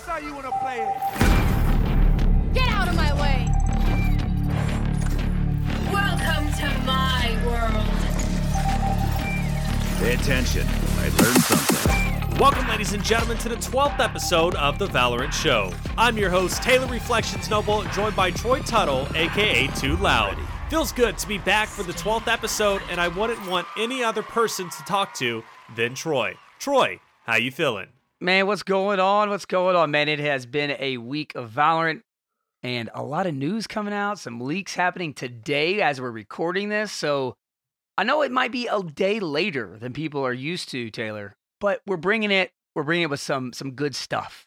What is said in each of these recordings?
That's how you wanna play it. Get out of my way! Welcome to my world. Pay attention. I learned something. Welcome, ladies and gentlemen, to the 12th episode of The Valorant Show. I'm your host, Taylor Reflections Noble, joined by Troy Tuttle, aka 2Loud. Feels good to be back for the 12th episode, and I wouldn't want any other person to talk to than Troy. Troy, how you feeling? Man, what's going on? What's going on, man? It has been a week of Valorant and a lot of news coming out, some leaks happening today as we're recording this. So I know it might be a day later than people are used to, Taylor, but we're bringing it. We're bringing it with some some good stuff.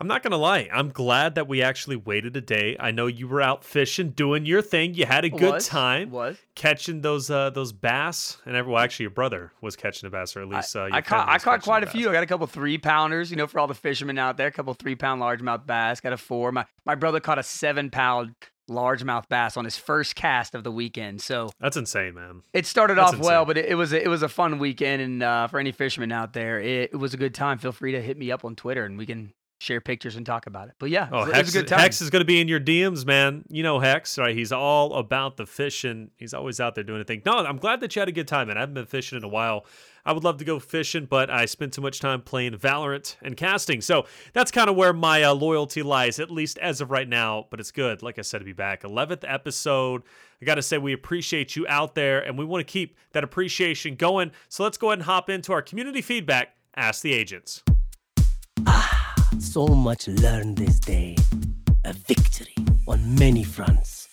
I'm not gonna lie. I'm glad that we actually waited a day. I know you were out fishing, doing your thing. You had a good Was, time Was catching those uh, those bass, and every, well, actually, your brother was catching a bass, or at least uh, I caught I caught quite a bass. few. I got a couple three pounders, you know, for all the fishermen out there. A couple three pound largemouth bass. Got a four. My my brother caught a seven pound largemouth bass on his first cast of the weekend. So That's insane, man. It started That's off well, but it, it was a, it was a fun weekend, and uh, for any fishermen out there, it, it was a good time. Feel free to hit me up on Twitter, and we can share pictures and talk about it. But yeah, Oh, it was, Hex, was a good time. Hex is going to be in your DMs, man. You know Hex, right? He's all about the fishing. He's always out there doing a thing. No, I'm glad that you had a good time, man. I haven't been fishing in a while. I would love to go fishing, but I spent too much time playing Valorant and casting. So that's kind of where my uh, loyalty lies, at least as of right now. But it's good, like I said, to be back. 11th episode. I got to say, we appreciate you out there, and we want to keep that appreciation going. So let's go ahead and hop into our community feedback. Ask the agents. So much learned this day. A victory on many fronts.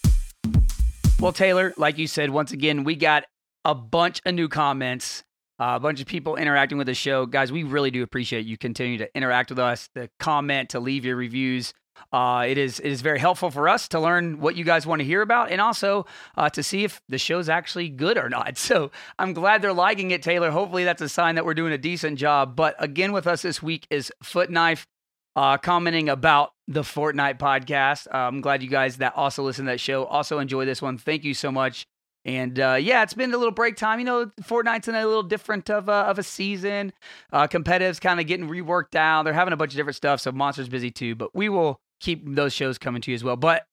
Well, Taylor, like you said, once again, we got a bunch of new comments, uh, a bunch of people interacting with the show. Guys, we really do appreciate you continue to interact with us, to comment, to leave your reviews. Uh, it is it is very helpful for us to learn what you guys want to hear about, and also uh, to see if the show's actually good or not. So I'm glad they're liking it, Taylor. Hopefully that's a sign that we're doing a decent job. But again, with us this week is Foot Knife uh, commenting about the Fortnite podcast. Uh, I'm glad you guys that also listen to that show also enjoy this one. Thank you so much. And uh, yeah, it's been a little break time. You know, Fortnite's in a little different of a, of a season. Uh, competitive's kind of getting reworked out. They're having a bunch of different stuff. So Monster's busy too. But we will keep those shows coming to you as well. But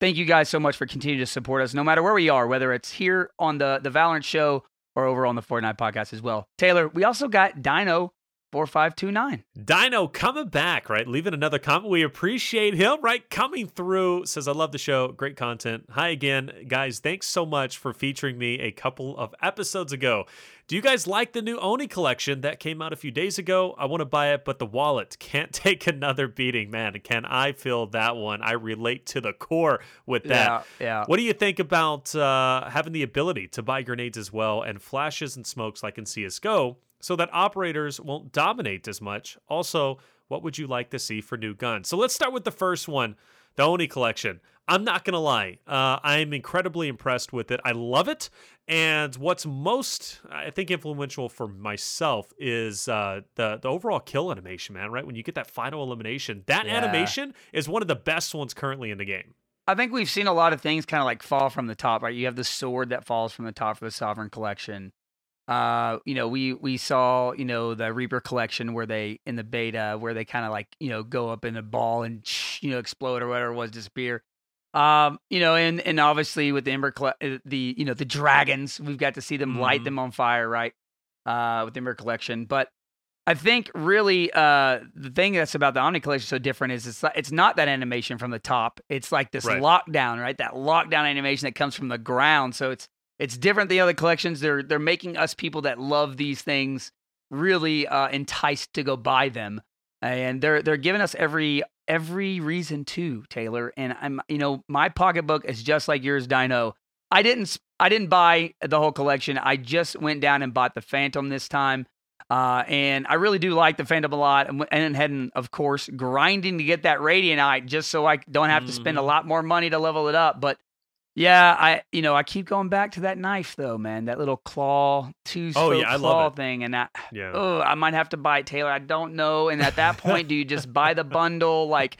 thank you guys so much for continuing to support us, no matter where we are, whether it's here on the the Valorant show or over on the Fortnite podcast as well. Taylor, we also got Dino. 4529. Dino coming back, right? Leaving another comment. We appreciate him, right? Coming through. Says, I love the show. Great content. Hi again. Guys, thanks so much for featuring me a couple of episodes ago. Do you guys like the new Oni collection that came out a few days ago? I want to buy it, but the wallet can't take another beating. Man, can I feel that one? I relate to the core with that. Yeah, yeah. What do you think about uh, having the ability to buy grenades as well and flashes and smokes like in CSGO so that operators won't dominate as much? Also, what would you like to see for new guns? So let's start with the first one, the Oni collection. I'm not going to lie, uh, I'm incredibly impressed with it. I love it. And what's most, I think, influential for myself is uh, the the overall kill animation, man. Right when you get that final elimination, that Yeah. animation is one of the best ones currently in the game. I think we've seen a lot of things kind of like fall from the top, right? You have the sword that falls from the top for the Sovereign Collection. Uh, you know, we we saw you know the Reaper Collection where they in the beta where they kind of like you know go up in a ball and you know explode or whatever it was disappear. Um, you know, and and obviously with the Ember, colle- uh, the you know the dragons, we've got to see them light Mhm. them on fire, right? Uh, with the Ember Collection, but I think really uh, the thing that's about the Oni Collection so different is it's it's not that animation from the top. It's like this Right. lockdown, right? That lockdown animation that comes from the ground. So it's it's different than the other collections. They're they're making us people that love these things really uh, enticed to go buy them, and they're they're giving us every every reason to Taylor. And I'm you know my pocketbook is just like yours, Dino. I didn't I didn't buy the whole collection. I just went down and bought the Phantom this time. Uh, and I really do like the Phantom a lot. And, and heading, of course, grinding to get that Radianite just so I don't have to spend a Mhm. lot more money to level it up. But yeah, I you know I keep going back to that knife though, man. That little claw, two Oh, yeah, I love claw it. thing, and that Yeah. oh, I might have to buy it, Taylor. I don't know. And at that point, do you just buy the bundle? Like,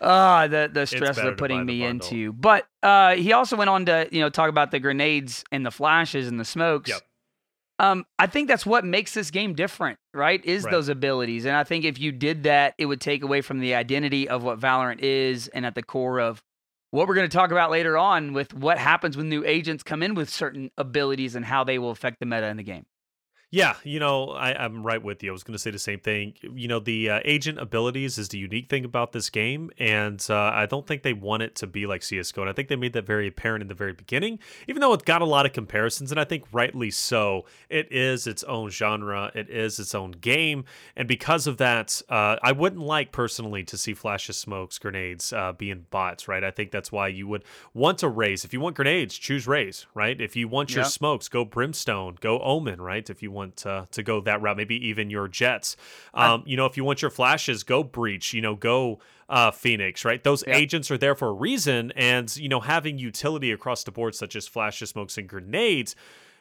ah, the the stress they're putting buy the me into. But uh, he also went on to you know talk about the grenades and the flashes and the smokes. Yep. Um, I think that's what makes this game different, right? Is Right. those abilities. And I think if you did that, it would take away from the identity of what Valorant is and at the core of what we're going to talk about later on with what happens when new agents come in with certain abilities and how they will affect the meta in the game. Yeah, you know, I, I'm right with you. I was going to say the same thing. You know, the uh, agent abilities is the unique thing about this game, and uh, I don't think they want it to be like CS:GO. And I think they made that very apparent in the very beginning, even though it got a lot of comparisons, and I think rightly so. It is its own genre, it is its own game, and because of that, uh, I wouldn't like personally to see flashes, smokes, grenades uh, being bots. Right? I think that's why you would want to Raze. If you want grenades, choose Raze. Right? If you want your Yeah. smokes, go brimstone, go omen. Right? If you want uh, to go that route, maybe even your Jetts. Um, you know, if you want your flashes, go breach. You know, go uh, Phoenix. Right? Those Yeah. agents are there for a reason, and you know, having utility across the board, such as flashes, smokes, and grenades.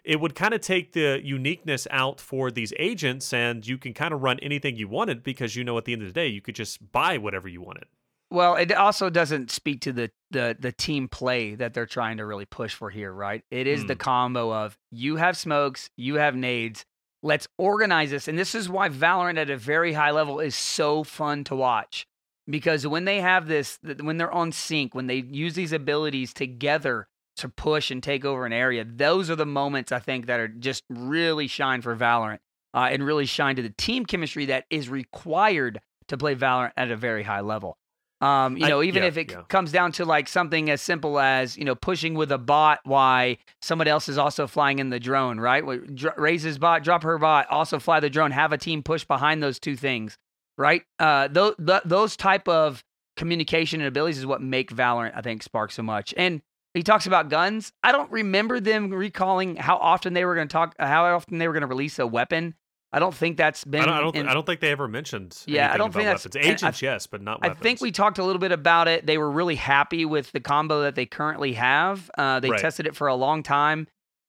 It would kind of take the uniqueness out for these agents, and you can kind of run anything you wanted because you know at the end of the day you could just buy whatever you wanted. Well, it also doesn't speak to the the the team play that they're trying to really push for here, right? It is the Mm. combo of you have smokes, you have nades. Let's organize this, and this is why Valorant at a very high level is so fun to watch because when they have this, when they're on sync, when they use these abilities together to push and take over an area, those are the moments I think that are just really shine for Valorant uh, and really shine to the team chemistry that is required to play Valorant at a very high level. Um, you I- know, even yeah, if it yeah. comes down to like something as simple as you know pushing with a bot, why someone else is also flying in the drone, right? Dr- Raze his bot, drop her bot, also fly the drone. Have a team push behind those two things, right? Uh, those those type of communication and abilities is what make Valorant, I think, spark so much. And he talks about guns. I don't remember them recalling how often they were going to talk, how often they were going to release a weapon. I don't think that's been. I don't, I don't, in- I don't think they ever mentioned. Yeah, I don't think that's- weapons. and I- Agents, yes, but not I think we talked a little bit about it. They were really happy with the combo that they currently have. Uh, they Right. tested it for a long time.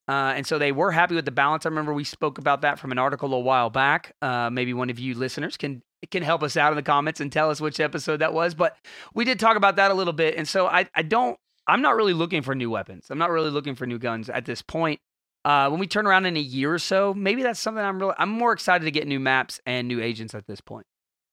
Uh, and so they were happy with the balance. I remember we spoke about that from an article a while back. Uh, maybe one of you listeners can can help us out in the comments and tell us which episode that was. But we did talk about that a little bit. And so I, I don't, I'm not really looking for new weapons. I'm not really looking for new guns at this point. Uh, when we turn around in a year or so, maybe that's something I'm really, I'm more excited to get new maps and new agents at this point.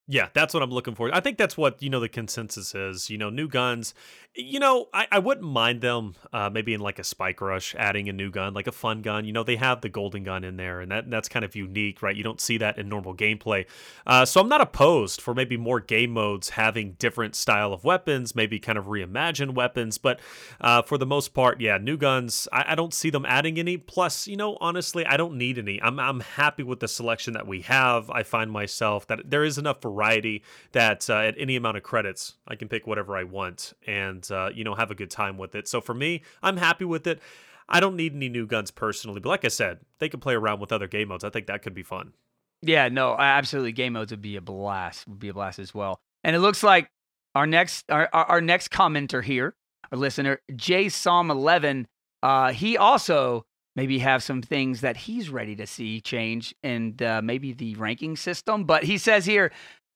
Yeah, that's what I'm looking for. I think that's what you know the consensus is. You know, new guns. You know, I, I wouldn't mind them uh, maybe in like a spike rush adding a new gun, like a fun gun. You know, they have the golden gun in there, and that that's kind of unique, right? You don't see that in normal gameplay. Uh, so I'm not opposed for maybe more game modes having different style of weapons, maybe kind of reimagine weapons. But uh, for the most part, yeah, new guns. I, I don't see them adding any. Plus, you know, honestly, I don't need any. I'm I'm happy with the selection that we have. I find myself that there is enough variety that uh, at any amount of credits, I can pick whatever I want and uh, you know have a good time with it. So for me, I'm happy with it. I don't need any new guns personally, but like I said, they can play around with other game modes. I think that could be fun. Yeah, no, absolutely. Game modes would be a blast. Would be a blast as well. And it looks like our next our, our, next commenter here, our listener, Jay Psalm eleven, uh, he also maybe have some things that he's ready to see change and uh, maybe the ranking system. But he says here,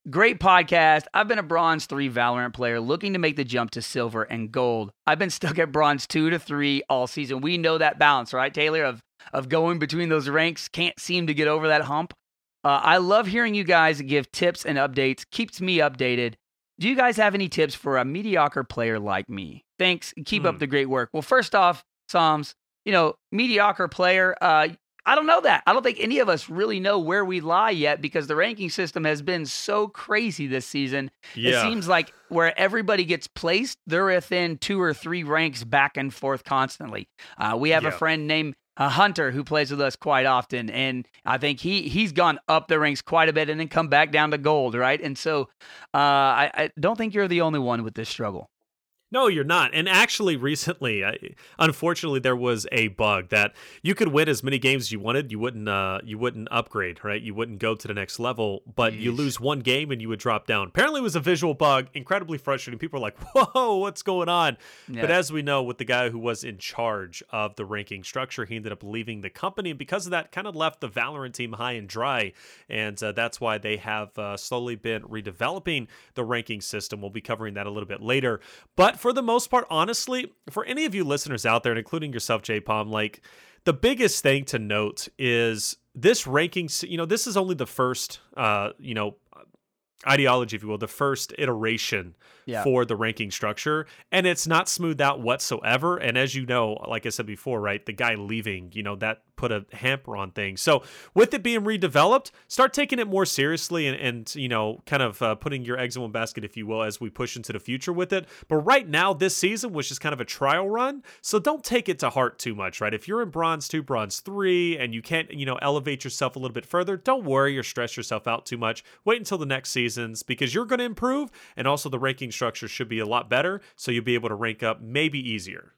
great podcast. I've been a bronze three Valorant player looking to make the jump to silver and gold. I've been stuck at bronze two to three all season. We know that balance, right, Taylor? Of of going between those ranks, can't seem to get over that hump. Uh, I love hearing you guys give tips and updates. Keeps me updated. Do you guys have any tips for a mediocre player like me? Thanks. Keep up Hmm. the great work. Well, first off, Psalms, you know, mediocre player. Uh, I don't know that. I don't think any of us really know where we lie yet because the ranking system has been so crazy this season. It seems like where everybody gets placed, they're within two or three ranks back and forth constantly. Uh, we have a friend named uh, Hunter who plays with us quite often, and I think he he's gone up the ranks quite a bit and then come back down to gold, right? And so uh, I, I don't think you're the only one with this struggle. No, you're not. And actually, recently, I, unfortunately, there was a bug that you could win as many games as you wanted. You wouldn't, uh, you wouldn't upgrade, right? You wouldn't go to the next level, but you lose one game and you would drop down. Apparently, it was a visual bug, incredibly frustrating. People are like, "Whoa, what's going on?" But as we know, with the guy who was in charge of the ranking structure, he ended up leaving the company, and because of that, kind of left the Valorant team high and dry. And uh, that's why they have uh, slowly been redeveloping the ranking system. We'll be covering that a little bit later. But for the most part, honestly, for any of you listeners out there, and including yourself, J Palm, like the biggest thing to note is this ranking. You know, this is only the first, uh, you know, ideology, if you will, the first iteration Yeah. for the ranking structure, and it's not smoothed out whatsoever. And as you know, like I said before, right, the guy leaving, you know, that put a hamper on things. So with it being redeveloped, start taking it more seriously and, and you know, kind of uh, putting your eggs in one basket, if you will, as we push into the future with it. But right now, this season was just kind of a trial run, so don't take it to heart too much, right? If you're in bronze two, bronze three, and you can't, you know, elevate yourself a little bit further, don't worry or stress yourself out too much. Wait until the next because you're going to improve, and also the ranking structure should be a lot better, so you'll be able to rank up maybe easier.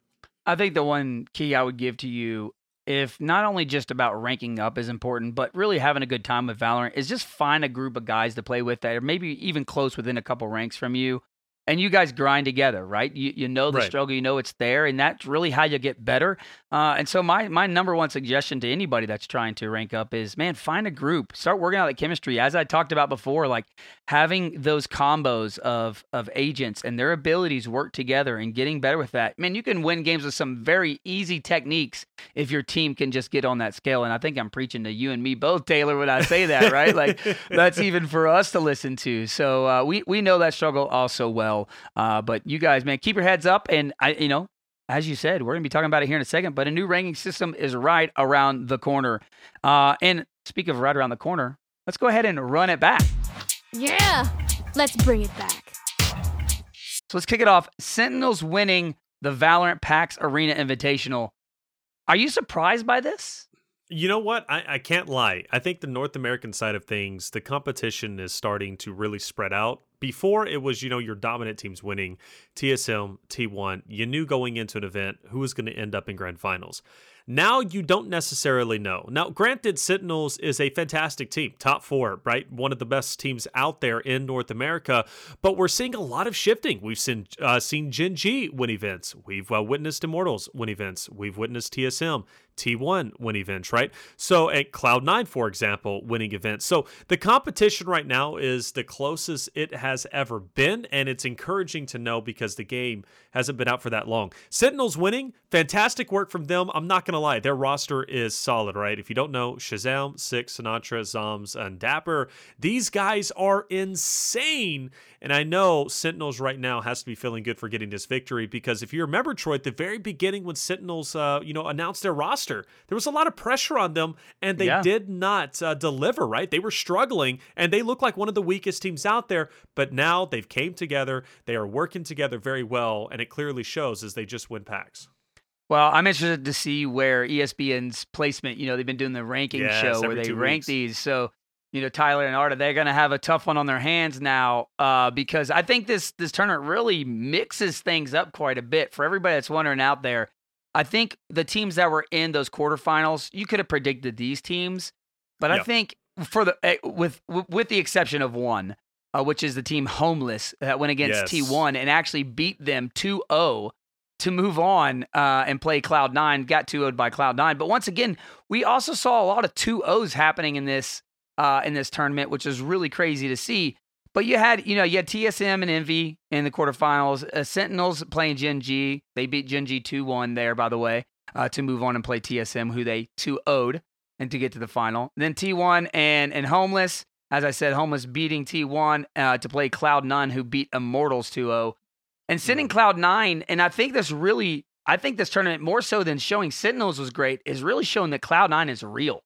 I think the one key I would give to you, if not only just about ranking up is important, but really having a good time with Valorant, is just find a group of guys to play with that are maybe even close within a couple ranks from you. And you guys grind together, right? You you know the Right. struggle, you know it's there, and that's really how you get better. Uh, and so my my number one suggestion to anybody that's trying to rank up is, man, find a group, start working out that chemistry. As I talked about before, like having those combos of of agents and their abilities work together and getting better with that. Man, you can win games with some very easy techniques if your team can just get on that scale. And I think I'm preaching to you and me both, Taylor, when I say that, right? Like that's even for us to listen to. So uh, we we know that struggle also well. Uh, but you guys, man, keep your heads up. And I, you know, as you said, we're gonna be talking about it here in a second. But a new ranking system is right around the corner. Uh, and speak of right around the corner, let's go ahead and run it back. Yeah, let's bring it back. So let's kick it off. Sentinels winning the Valorant PAX Arena Invitational. Are you surprised by this? You know what? I, I can't lie. I think the North American side of things, the competition is starting to really spread out. Before it was, you know, your dominant teams winning TSM, T1. You knew going into an event who was going to end up in grand finals. Now you don't necessarily know. Now, granted, Sentinels is a fantastic team, top four, right? One of the best teams out there in North America. But we're seeing a lot of shifting. We've seen uh, seen Gen G win events. We've uh, witnessed Immortals win events. We've witnessed TSM, T1 win events, right? So at Cloud9, for example, winning events. So the competition right now is the closest it has ever been, and it's encouraging to know because the game hasn't been out for that long. Sentinels winning, fantastic work from them. I'm not gonna lie, their roster is solid, right? If you don't know, ShahZaM, SicK, Sinatraa, zombs, and dapr, these guys are insane. And I know Sentinels right now has to be feeling good for getting this victory because if you remember, Troy, at the very beginning when Sentinels, uh, you know, announced their roster, there was a lot of pressure on them, and they Yeah. did not uh, deliver. Right? They were struggling, and they look like one of the weakest teams out there. But now they've came together. They are working together very well, and it clearly shows as they just win PAX. Well, I'm interested to see where ESPN's placement, you know, they've been doing the ranking Yes, show where they rank weeks. these. So, you know, Tyler and Arda, they're going to have a tough one on their hands now uh, because I think this this tournament really mixes things up quite a bit for everybody that's wondering out there. I think the teams that were in those quarterfinals, you could have predicted these teams, but I think for the eh, with with the exception of one, uh, which is the team Homeless that went against Yes. T1 and actually beat them 2-0 to move on uh, and play Cloud9, got 2 0'd by Cloud9. But once again, we also saw a lot of 2 0s happening in this uh, in this tournament, which is really crazy to see. But you had, you know, you had TSM and Envy in the quarterfinals. Uh, Sentinels playing Gen G. They beat Gen G 2 1 there, by the way, uh, to move on and play TSM, who they 2 0'd and to get to the final. Then T1 and, and Homeless, as I said, Homeless beating T1 uh, to play Cloud9, who beat Immortals 2 0 and sending Cloud9. And I think this really, I think this tournament more so than showing Sentinels was great is really showing that Cloud9 is real.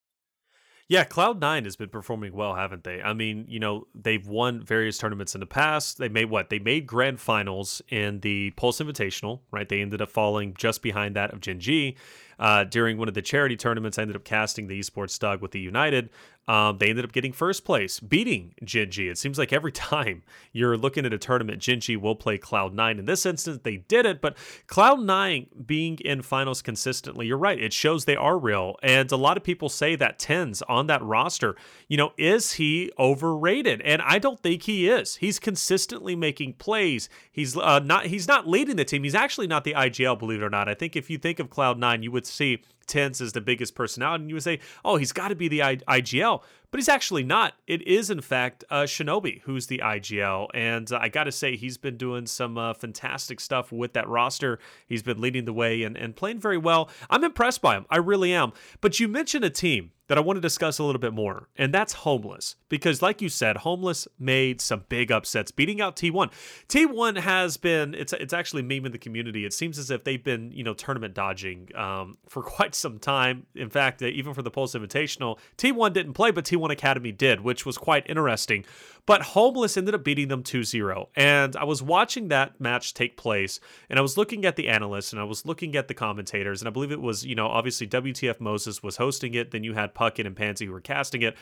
Yeah, Cloud9 has been performing well, haven't they? I mean, you know, they've won various tournaments in the past. They made what? They made grand finals in the Pulse Invitational, right? They ended up falling just behind that of Gen G. Uh, during one of the charity tournaments, I ended up casting the esports dog with the United. Um, they ended up getting first place, beating G. It seems like every time you're looking at a tournament, G will play Cloud9. In this instance, they did it, but Cloud9 being in finals consistently, you're right. It shows they are real. And a lot of people say that TenZ on that roster, you know, is he overrated? And I don't think he is. He's consistently making plays. He's uh, not he's not leading the team. He's actually not the IGL, believe it or not. I think if you think of Cloud9, you would see TenZ is the biggest personality, and you would say, oh, he's got to be the I- IGL, but he's actually not. It is, in fact, uh, Shinobi who's the IGL, and uh, I got to say, he's been doing some uh, fantastic stuff with that roster. He's been leading the way and, and playing very well. I'm impressed by him. I really am. But you mentioned a team that I want to discuss a little bit more, and that's Homeless. Because, like you said, Homeless made some big upsets, beating out T1. T1 has been, it's it's actually meme in the community. It seems as if they've been, you know, tournament dodging um, for quite some time. In fact, even for the Pulse Invitational, T1 didn't play, but T1 Academy did, which was quite interesting. But Homeless ended up beating them 2 0. And I was watching that match take place, and I was looking at the analysts, and I was looking at the commentators, and I believe it was, you know, obviously WTF Moses was hosting it. Then you had Puckett and Pansy who were casting it.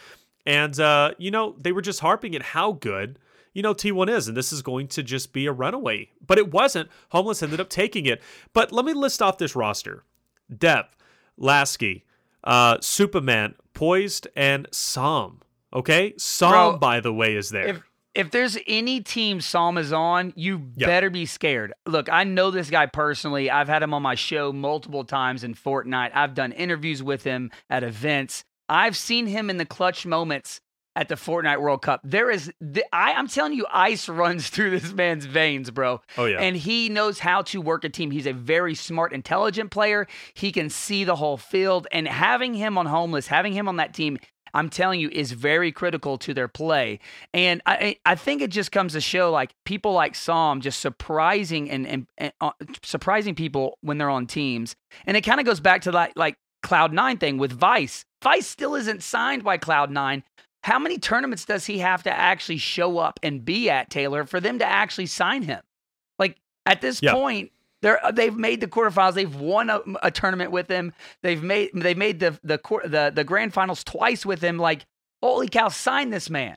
And, uh, you know, they were just harping at how good you know T1 is, and this is going to just be a runaway. But it wasn't. Homeless ended up taking it. But let me list off this roster: Dev, Lasky, uh, Superman, Poised, and Psalm. Okay, Psalm, Bro, by the way, is there. If if there's any team Psalm is on, you Yeah. better be scared. Look, I know this guy personally. I've had him on my show multiple times in Fortnite. I've done interviews with him at events. I've seen him in the clutch moments at the Fortnite World Cup. There is, the, I, I'm telling you, ice runs through this man's veins, bro. Oh, yeah. And he knows how to work a team. He's a very smart, intelligent player. He can see the whole field. And having him on homeless, having him on that team, I'm telling you, is very critical to their play. And I, I think it just comes to show like people like Psalm just surprising and, and, and uh, surprising people when they're on teams. And it kind of goes back to that like Cloud9 thing with Vice. Vice still isn't signed by Cloud9. How many tournaments does he have to actually show up and be at Taylor for them to actually sign him? Like at this Yeah. point, they're uh, they've made the quarterfinals. They've won a, a tournament with him. They've made they made the the the the grand finals twice with him. Like holy cow, sign this man.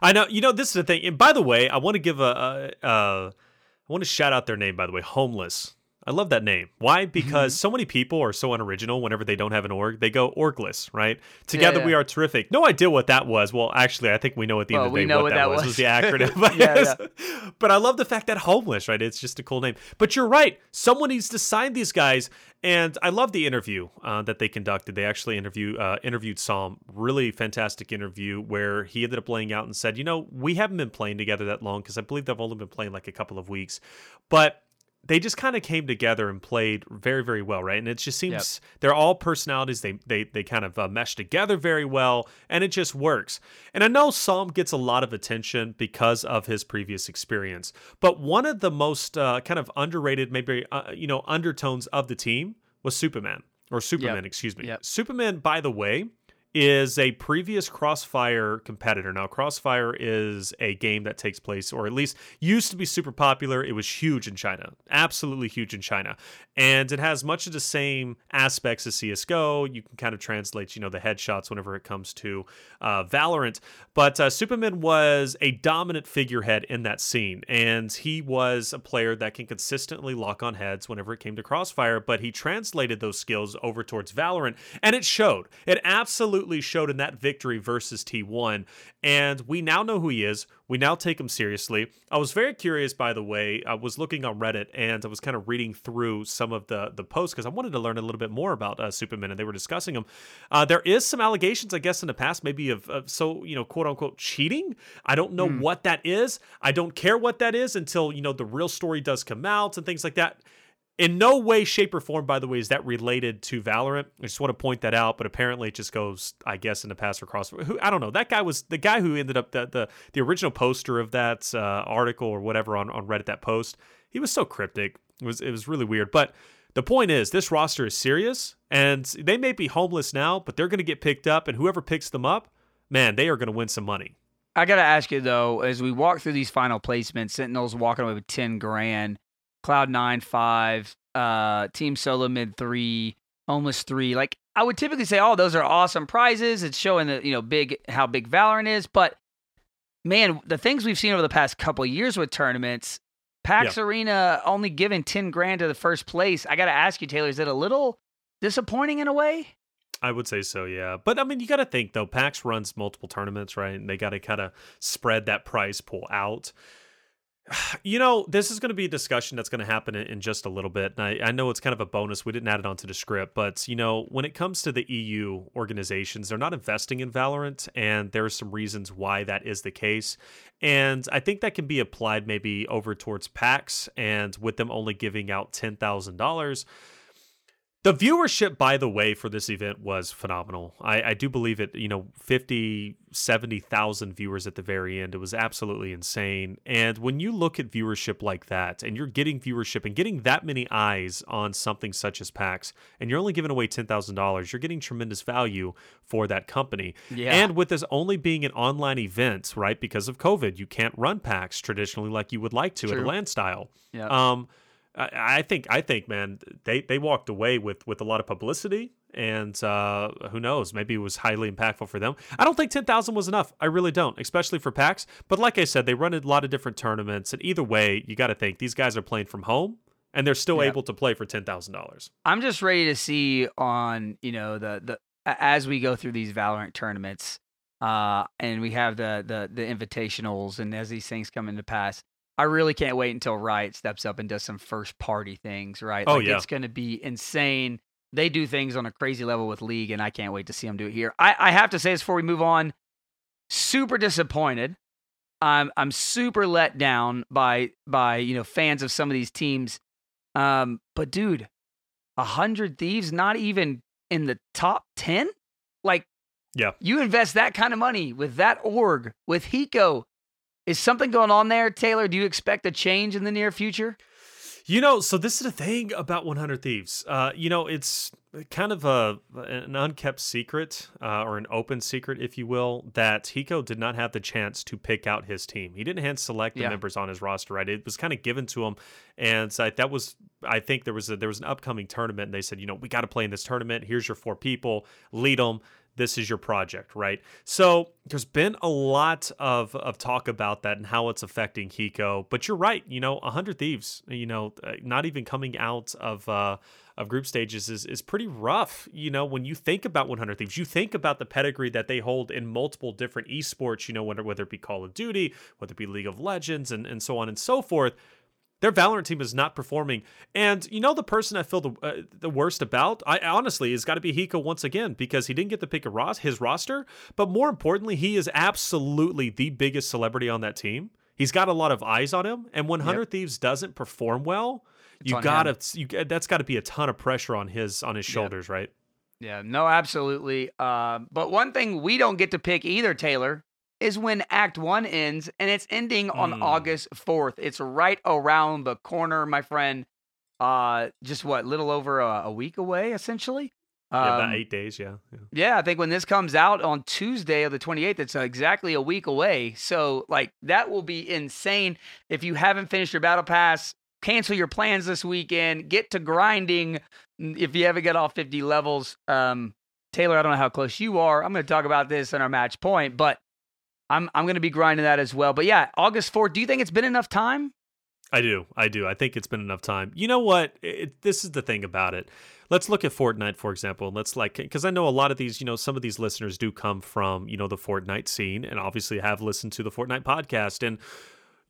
I know. You know, this is the thing. And by the way, I want to give a, a, a I want to shout out their name. By the way, Homeless. I love that name. Why? Mm-hmm. Because so many people are so unoriginal. Whenever they don't have an org, they go orgless, right? Together yeah. we are terrific. No idea what that was. Well, actually, I think we know at the Well, end of the day know what, what that, was. was. Was the acronym? Yeah, But I love the fact that homeless, right? It's just a cool name. But you're right. Someone needs to sign these guys. And I love the interview uh, that they conducted. They actually interview uh, interviewed Psalm. Really fantastic interview where he ended up laying out and said, you know, we haven't been playing together that long because I believe they've only been playing like a couple of weeks, but they just kind of came together and played very very well right? And it just seems they're all personalities they they, they kind of uh, mesh together very well and it just works. And i know psalm gets a lot of attention because of his previous experience but one of the most uh, kind of underrated maybe uh, you know undertones of the team was superman or superman excuse me. Yep. superman by the way is a previous Crossfire competitor. Now, Crossfire is a game that takes place, or at least used to be super popular. It was huge in China, absolutely huge in China. And it has much of the same aspects as CSGO. You can kind of translate, you know, the headshots whenever it comes to uh, Valorant. But uh, Superman was a dominant figurehead in that scene. And he was a player that can consistently lock on heads whenever it came to Crossfire. But he translated those skills over towards Valorant, and it showed. It absolutely showed in that victory versus T1. And we now know who he is. We now take him seriously. I was very curious, by the way. I was looking on Reddit and I was kind of reading through some of the the posts because I wanted to learn a little bit more about uh, Superman, and they were discussing him. Uh, there is some allegations, I guess, in the past, maybe of, of so you know, quote unquote, cheating. I don't know what that is. I don't care what that is until you know the real story does come out and things like that. In no way, shape, or form, by the way, is that related to Valorant. I just want to point that out, but apparently it just goes, I guess, in the past for Crossfire. Who I don't know. That guy was the guy who ended up the the, the original poster of that uh, article or whatever on, on Reddit. That post, he was so cryptic. It was it was really weird. But the point is, this roster is serious, and they may be homeless now, but they're going to get picked up, and whoever picks them up, man, they are going to win some money. I gotta ask you though, as we walk through these final placements, Sentinels walking away with ten grand, Cloud9 five, uh, Team Solo mid three, Homeless three. Like I would typically say, oh, those are awesome prizes. It's showing that you know big how big Valorant is, but man, the things we've seen over the past couple of years with tournaments, PAX Arena only giving ten grand to the first place. I gotta ask you, Taylor, is it a little disappointing in a way? I would say so, yeah. But I mean, you got to think though. PAX runs multiple tournaments, right? And they got to kind of spread that prize pool out. You know, this is going to be a discussion that's going to happen in, in just a little bit. And I, I know it's kind of a bonus. We didn't add it onto the script, but, you know, when it comes to the EU organizations, they're not investing in Valorant, and there are some reasons why that is the case. And I think that can be applied maybe over towards PAX, and with them only giving out $10,000 the viewership, by the way, for this event was phenomenal. I, I do believe it, you know, 50, 70,000 viewers at the very end. It was absolutely insane. And when you look at viewership like that, and you're getting viewership and getting that many eyes on something such as PAX, and you're only giving away $10,000, you're getting tremendous value for that company. Yeah. And with this only being an online event, right, because of COVID, you can't run PAX traditionally like you would like to at a land style. Yeah. Um, I, I think I think man, they they walked away with with a lot of publicity, and uh, who knows, maybe it was highly impactful for them. I don't think ten thousand was enough. I really don't, especially for PAX. But like I said, they run a lot of different tournaments, and either way, you got to think these guys are playing from home, and they're still Yeah. able to play for ten thousand dollars. I'm just ready to see on you know the the as we go through these Valorant tournaments, uh, and we have the the the invitationals, and as these things come into pass, I really can't wait until Riot steps up and does some first party things. Right? Oh, like, yeah. it's going to be insane. They do things on a crazy level with League, and I can't wait to see them do it here. I, I have to say this before we move on. Super disappointed. I'm I'm super let down by by you know fans of some of these teams. Um, but dude, a hundred thieves, not even in the top ten. Like, Yeah. you invest that kind of money with that org with Hiko. Is something going on there, Taylor? Do you expect a change in the near future? You know, so this is the thing about 100 Thieves. Uh, you know, it's kind of a an unkept secret uh, or an open secret, if you will, that Hiko did not have the chance to pick out his team. He didn't hand select the Yeah. members on his roster, right? It was kind of given to him, and so that was, I think, there was a, there was an upcoming tournament, and they said, you know, we got to play in this tournament. Here's your four people, lead them this is your project, right? So there's been a lot of of talk about that and how it's affecting Hiko. But you're right, you know, 100 Thieves, you know, uh, not even coming out of uh, of group stages is is pretty rough. You know, when you think about 100 Thieves, you think about the pedigree that they hold in multiple different esports. You know, whether whether it be Call of Duty, whether it be League of Legends, and and so on and so forth their Valorant team is not performing. And you know the person I feel the uh, the worst about, I honestly has got to be Hiko once again because he didn't get to pick a ros- his roster, but more importantly, he is absolutely the biggest celebrity on that team. He's got a lot of eyes on him, and when 100 Thieves doesn't perform well, you gotta you, that's got to be a ton of pressure on his on his Yep. shoulders, right? Yeah, no, absolutely. Uh, but one thing we don't get to pick either, Taylor, is when Act One ends, and it's ending on Mm. August fourth. It's right around the corner, my friend. Uh, just what, little over a, a week away, essentially. yeah, about Um, eight days, yeah. yeah. Yeah, I think when this comes out on Tuesday of the 28th, it's uh, exactly a week away. So, like, that will be insane. If you haven't finished your battle pass, cancel your plans this weekend. Get to grinding if you haven't got all 50 levels. Um, Taylor, I don't know how close you are. I'm going to talk about this in our match point, but I'm I'm going to be grinding that as well. But yeah, August 4th. Do you think it's been enough time? I do. I do. I think it's been enough time. You know what? It, this is the thing about it. Let's look at Fortnite, for example. and Let's like, because I know a lot of these, you know, some of these listeners do come from, you know, the Fortnite scene and obviously have listened to the Fortnite podcast. And,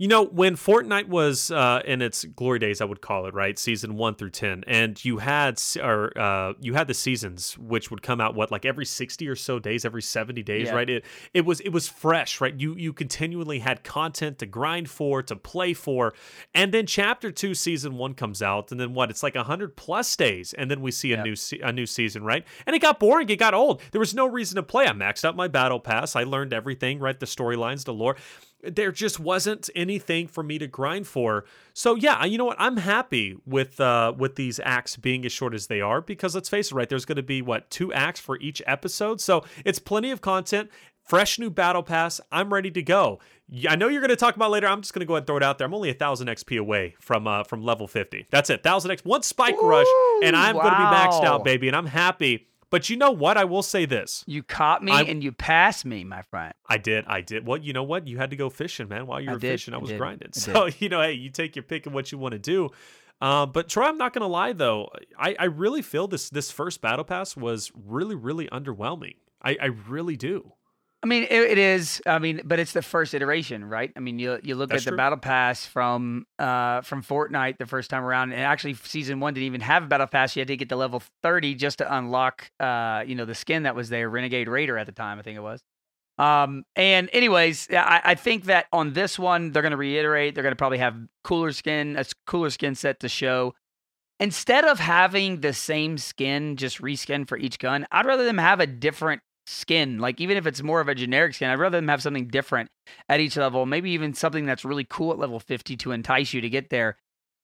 you know, when Fortnite was uh, in its glory days, I would call it right, season one through ten, and you had or uh, you had the seasons, which would come out what like every sixty or so days, every seventy days, Yeah. right? It it was it was fresh, right? You you continually had content to grind for, to play for, and then chapter two, season one comes out, and then what? It's like hundred plus days, and then we see a Yep. new se- a new season, right? And it got boring, it got old. There was no reason to play. I maxed out my battle pass. I learned everything, right? The storylines, the lore there just wasn't anything for me to grind for. So yeah, you know what? I'm happy with uh with these acts being as short as they are because let's face it, right? There's going to be what two acts for each episode, so it's plenty of content. Fresh new battle pass. I'm ready to go. I know you're going to talk about later. I'm just going to go ahead and throw it out there. I'm only a thousand XP away from uh from level 50. That's it. Thousand X, one spike rush, and I'm going to be maxed out, baby. And I'm happy. But you know what? I will say this. You caught me I- and you passed me, my friend. I did. I did. Well, you know what? You had to go fishing, man. While you were did, fishing, I I was did, grinding. I So, you know, hey, you take your pick of what you want to do. Um, but Troy, I'm not gonna lie though. I, I really feel this this first battle pass was really, really underwhelming. I, I really do. I mean, it, it is. I mean, but it's the first iteration, right? I mean, you you look That's at the true. battle pass from uh from Fortnite the first time around, and actually season one didn't even have a battle pass. You had to get to level thirty just to unlock uh you know the skin that was there, Renegade Raider at the time, I think it was. Um, and anyways, I, I think that on this one they're going to reiterate. They're going to probably have cooler skin, a cooler skin set to show. Instead of having the same skin, just reskin for each gun, I'd rather them have a different skin. Like even if it's more of a generic skin, I'd rather them have something different at each level. Maybe even something that's really cool at level 50 to entice you to get there.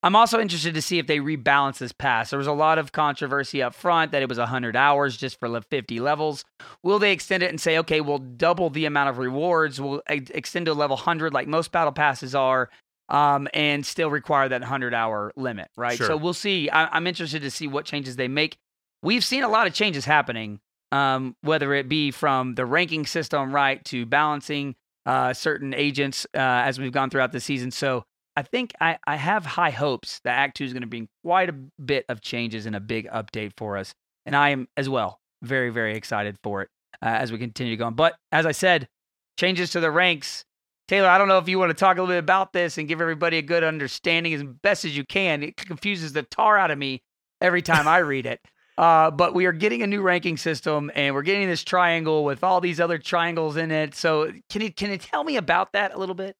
I'm also interested to see if they rebalance this pass. There was a lot of controversy up front that it was 100 hours just for le- 50 levels. Will they extend it and say, okay, we'll double the amount of rewards, we'll extend to level 100 like most battle passes are, um, and still require that 100 hour limit, right? Sure. So we'll see. I- I'm interested to see what changes they make. We've seen a lot of changes happening, um, whether it be from the ranking system, right, to balancing uh, certain agents uh, as we've gone throughout the season. So I think I, I have high hopes that Act Two is going to bring quite a bit of changes and a big update for us, and I am as well very very excited for it uh, as we continue to go on. But as I said, changes to the ranks. Taylor, I don't know if you want to talk a little bit about this and give everybody a good understanding as best as you can. It confuses the tar out of me every time I read it. Uh, but we are getting a new ranking system, and we're getting this triangle with all these other triangles in it. So, can you can you tell me about that a little bit?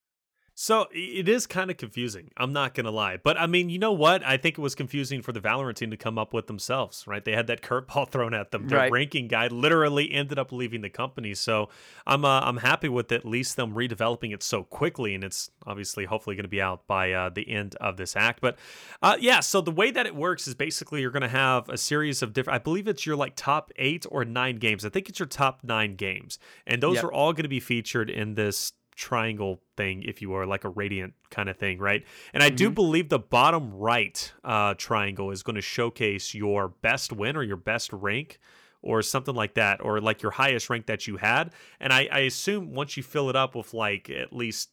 So it is kind of confusing. I'm not gonna lie, but I mean, you know what? I think it was confusing for the Valorant team to come up with themselves, right? They had that curveball thrown at them. Their Right. ranking guy literally ended up leaving the company. So I'm uh, I'm happy with at least them redeveloping it so quickly, and it's obviously hopefully going to be out by uh, the end of this act. But uh, yeah, so the way that it works is basically you're going to have a series of different. I believe it's your like top eight or nine games. I think it's your top nine games, and those Yep. are all going to be featured in this triangle thing, if you are like a radiant kind of thing, right? And I do believe the bottom right uh, triangle is going to showcase your best win or your best rank or something like that, or like your highest rank that you had. And I, I assume once you fill it up with like at least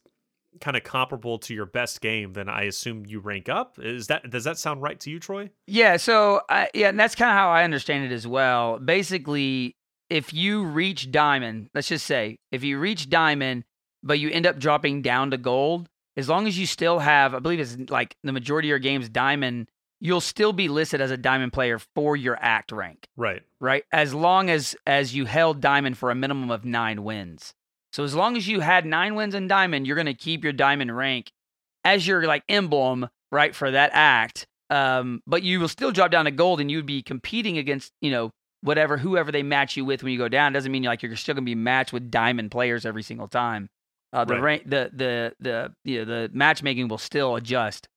kind of comparable to your best game, then I assume you rank up. Is that does that sound right to you, Troy? Yeah, so I yeah, and that's kind of how I understand it as well. Basically, if you reach diamond, let's just say, if you reach diamond, but you end up dropping down to gold, as long as you still have, I believe it's like the majority of your games diamond, you'll still be listed as a diamond player for your act rank, Right. right? As long as as you held diamond for a minimum of 9 wins. So as long as you had 9 wins in diamond, you're going to keep your diamond rank as your like emblem, right, for that act. Um, but you will still drop down to gold and you'd be competing against, you know, whatever whoever they match you with when you go down. Doesn't mean like you're still gonna be matched with diamond players every single time. Uh, the Right. rank, the the the you know, the matchmaking will still adjust.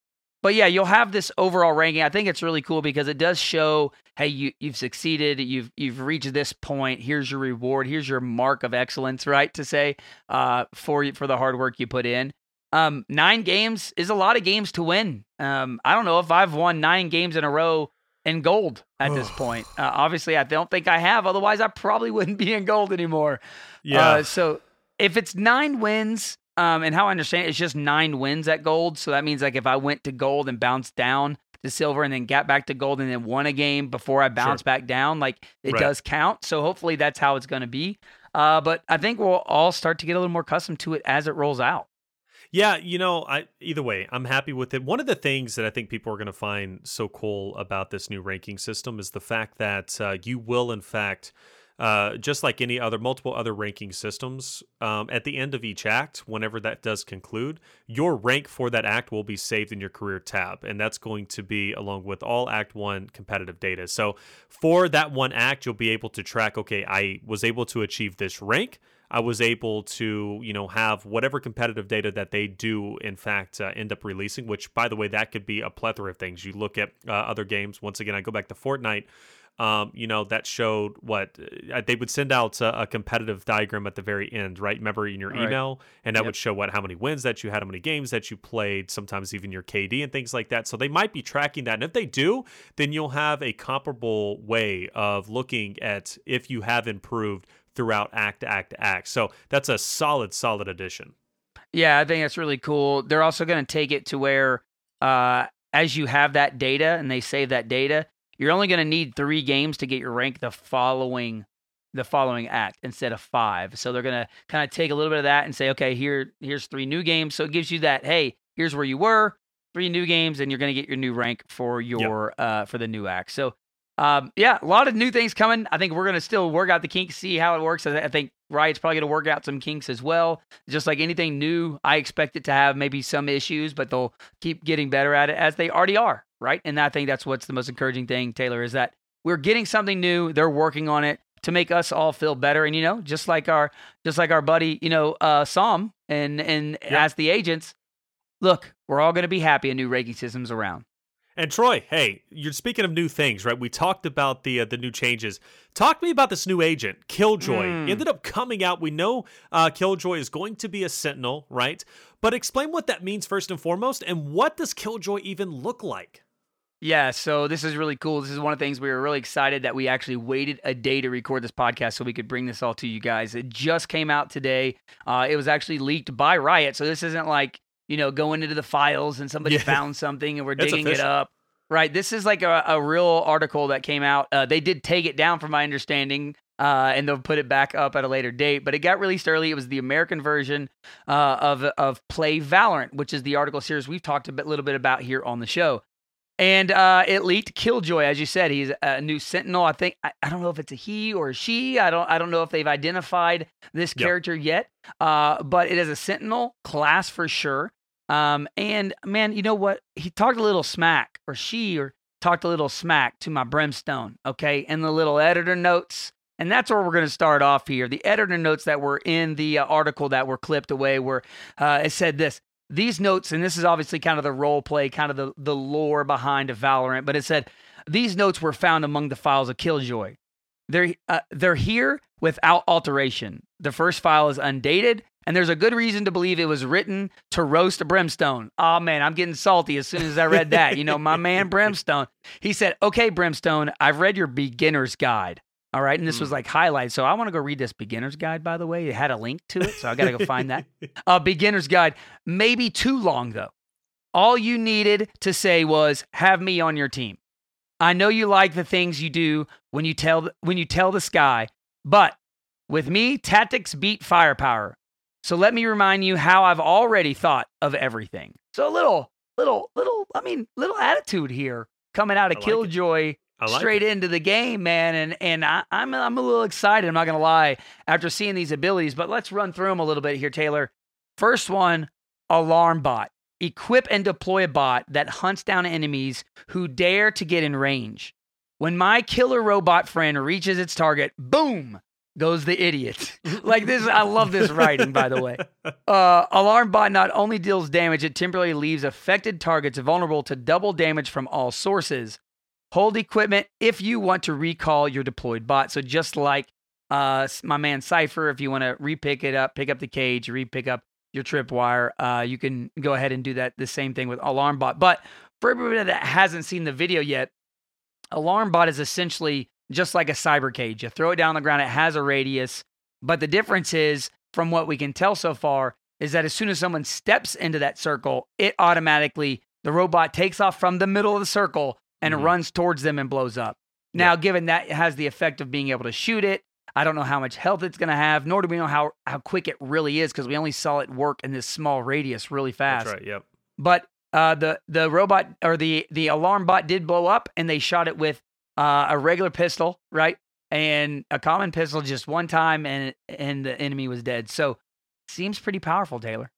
But yeah, you'll have this overall ranking. I think it's really cool because it does show, hey, you you've succeeded, you've you've reached this point. Here's your reward. Here's your mark of excellence, right? To say, uh, for you for the hard work you put in. Um, nine games is a lot of games to win. Um, I don't know if I've won nine games in a row in gold at this point. Uh, obviously, I don't think I have. Otherwise, I probably wouldn't be in gold anymore. Yeah. Uh, so if it's nine wins, um, and how I understand it, it's just nine wins at gold. So that means like if I went to gold and bounced down to silver and then got back to gold and then won a game before I bounced back down, like it Right. does count. So hopefully that's how it's going to be. Uh, but I think we'll all start to get a little more accustomed to it as it rolls out. Yeah, you know, I either way, I'm happy with it. One of the things that I think people are going to find so cool about this new ranking system is the fact that uh, you will, in fact, uh, just like any other multiple other ranking systems, um, at the end of each act, whenever that does conclude, your rank for that act will be saved in your career tab, and that's going to be along with all Act One competitive data. So for that one act, you'll be able to track. Okay, I was able to achieve this rank. I was able to, you know, have whatever competitive data that they do, in fact, uh, end up releasing. Which, by the way, that could be a plethora of things. You look at uh, other games. Once again, I go back to Fortnite. Um, you know, that showed what uh, they would send out a, a competitive diagram at the very end, right? Remember in your Right. email, and that Yep. would show what how many wins that you had, how many games that you played, sometimes even your KD and things like that. So they might be tracking that, and if they do, then you'll have a comparable way of looking at if you have improved throughout act to act act. So that's a solid, solid addition. Yeah, I think that's really cool. They're also going to take it to where, uh, as you have that data and they save that data, you're only going to need three games to get your rank the following the following act instead of five. So they're gonna kind of take a little bit of that and say, okay, here here's three new games. So it gives you that, hey, here's where you were, three new games, and you're gonna get your new rank for your uh for the new act. So um, yeah, a lot of new things coming. I think we're gonna still work out the kinks, see how it works. I, I think Riot's probably gonna work out some kinks as well. Just like anything new, I expect it to have maybe some issues, but they'll keep getting better at it as they already are, right? And I think that's what's the most encouraging thing, Taylor, is that we're getting something new. They're working on it to make us all feel better. And you know, just like our just like our buddy, you know, uh Psalm and and Yeah. as the agents, look, we're all gonna be happy a new ranking system's around. And Troy, hey, you're speaking of new things, right? We talked about the uh, the new changes. Talk to me about this new agent, Killjoy. Mm. He ended up coming out. We know uh, Killjoy is going to be a Sentinel, right? But explain what that means first and foremost, and what does Killjoy even look like? Yeah, so this is really cool. This is one of the things we were really excited that we actually waited a day to record this podcast so we could bring this all to you guys. It just came out today. Uh, it was actually leaked by Riot, so this isn't like you know going into the files and somebody Yeah. found something and we're digging it up. Right, this is like a, a real article that came out. Uh, they did take it down, from my understanding, uh, and they'll put it back up at a later date. But it got released early. It was the American version uh, of of Play Valorant, which is the article series we've talked a bit, little bit about here on the show. And uh, it leaked Killjoy, as you said. He's a new Sentinel. I think I, I don't know if it's a he or a she. I don't I don't know if they've identified this Yep. character yet. Uh, but it is a Sentinel class for sure. Um, and man, you know what? He talked a little smack, or she, or talked a little smack to my Brimstone. Okay, in the little editor notes. And that's where we're going to start off here. The editor notes that were in the uh, article that were clipped away were uh, it said this these notes, and this is obviously kind of the role play, kind of the, the lore behind Valorant, but it said these notes were found among the files of Killjoy. They're uh, they're here without alteration. The first file is undated, and there's a good reason to believe it was written to roast a Brimstone. Oh man, I'm getting salty as soon as I read that. You know, my man Brimstone. He said, "Okay, Brimstone, I've read your beginner's guide." All right, and this was hmm. like highlighted. So I want to go read this beginner's guide. By the way, it had a link to it, so I got to go find that. A beginner's guide, maybe too long though. All you needed to say was, "Have me on your team." I know you like the things you do when you tell when you tell the sky, but with me, tactics beat firepower. So let me remind you how I've already thought of everything. So a little, little, little, I mean, little attitude here coming out of like. Killjoy like straight it. into the game, man. And and I, I'm I'm a little excited. I'm not gonna lie after seeing these abilities, but let's run through them a little bit here, Taylor. First one, alarm bot. Equip and deploy a bot that hunts down enemies who dare to get in range. When my killer robot friend reaches its target, boom goes the idiot. like this, I love this writing, by the way. Uh, Alarm Bot not only deals damage, it temporarily leaves affected targets vulnerable to double damage from all sources. Hold equipment if you want to recall your deployed bot. So just like uh, my man Cypher, if you want to repick it up, pick up the cage, repick up your tripwire, uh, you can go ahead and do that. The same thing with Alarm Bot. But for everybody that hasn't seen the video yet, Alarm Bot is essentially just like a Cypher cage. You throw it down on the ground, it has a radius. But the difference is, from what we can tell so far, is that as soon as someone steps into that circle, it automatically, the robot takes off from the middle of the circle and Mhm. runs towards them and blows up. Now, given that it has the effect of being able to shoot it, I don't know how much health it's going to have, nor do we know how, how quick it really is because we only saw it work in this small radius really fast That's right. Yep. but uh, the the robot or the the alarm bot did blow up, and they shot it with uh, a regular pistol, right, and a common pistol just one time, and and the enemy was dead. So seems pretty powerful, Taylor.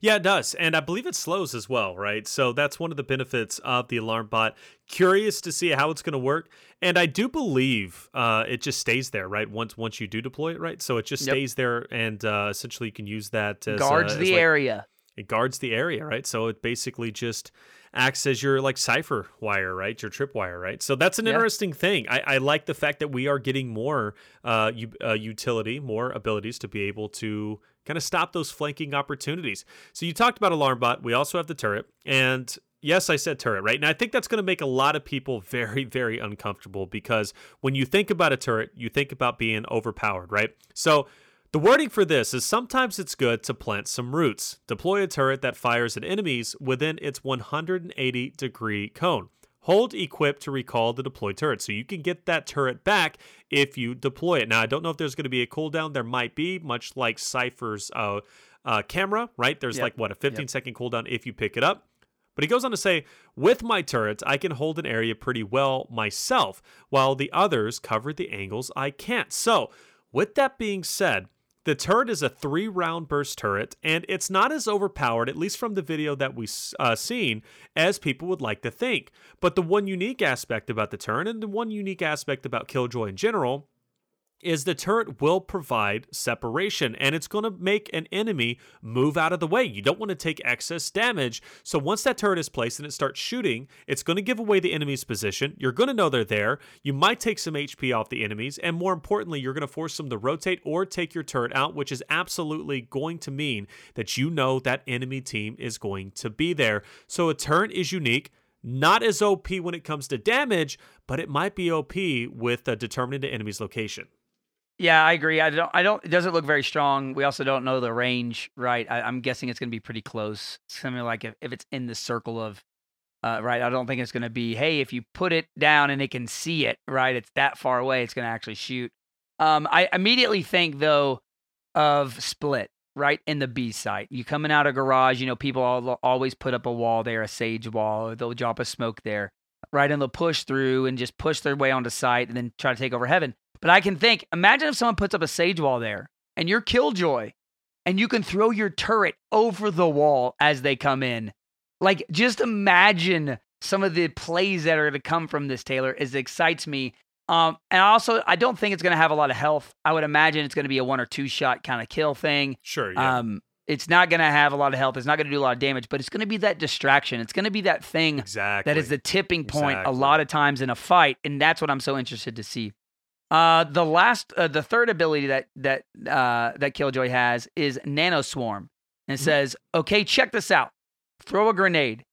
Yeah, it does. And I believe it slows as well, right? So that's one of the benefits of the alarm bot. Curious to see how it's going to work. And I do believe uh, it just stays there, right? Once once you do deploy it, right? So it just Yep. stays there and uh, essentially you can use that as Guards uh, as the like- area. It guards the area, right? So it basically just acts as your like Cypher wire, right? Your tripwire, right? So that's an Yeah. interesting thing. I, I like the fact that we are getting more uh, u- uh, utility, more abilities to be able to kind of stop those flanking opportunities. So you talked about alarm bot. We also have the turret, and yes, I said turret, right? And I think that's going to make a lot of people very, very uncomfortable because when you think about a turret, you think about being overpowered, right? So the wording for this is sometimes it's good to plant some roots. Deploy a turret that fires at enemies within its 180 degree cone. Hold equip to recall the deployed turret. So you can get that turret back if you deploy it. Now, I don't know if there's going to be a cooldown. There might be, much like Cypher's uh, uh, camera, right? There's Yep. like, what, a 15 second cooldown if you pick it up. But he goes on to say, with my turrets, I can hold an area pretty well myself, while the others cover the angles I can't. So, with that being said, the turret is a three round burst turret, and it's not as overpowered, at least from the video that we've uh, seen, as people would like to think. But the one unique aspect about the turret, and the one unique aspect about Killjoy in general, is the turret will provide separation and it's going to make an enemy move out of the way. You don't want to take excess damage. So once that turret is placed and it starts shooting, it's going to give away the enemy's position. You're going to know they're there. You might take some HP off the enemies. And more importantly, you're going to force them to rotate or take your turret out, which is absolutely going to mean that you know that enemy team is going to be there. So a turret is unique. Not as OP when it comes to damage, but it might be OP with uh, determining the enemy's location. Yeah, I agree. I don't. I don't. It doesn't look very strong. We also don't know the range, right? I, I'm guessing it's going to be pretty close. Something like if, if it's in the circle of, uh, right. I don't think it's going to be. Hey, if you put it down and it can see it, right? It's that far away. It's going to actually shoot. Um, I immediately think though of Split, right in the B site. You coming out of garage, you know, people all, always put up a wall there, a sage wall. They'll drop a smoke there, right? And they'll push through and just push their way onto site and then try to take over heaven. But I can think, imagine if someone puts up a sage wall there and you're Killjoy and you can throw your turret over the wall as they come in. Like, just imagine some of the plays that are going to come from this, Taylor. It excites me. Um, and also, I don't think it's going to have a lot of health. I would imagine it's going to be a one or two shot kind of kill thing. Sure, yeah. Um, it's not going to have a lot of health. It's not going to do a lot of damage, but it's going to be that distraction. It's going to be that thing exactly. that is the tipping point Exactly. a lot of times in a fight, and that's what I'm so interested to see. Uh, the last, uh, the third ability that that uh, that Killjoy has is Nano Swarm, and it Mhm. says, "Okay, check this out. Throw a grenade.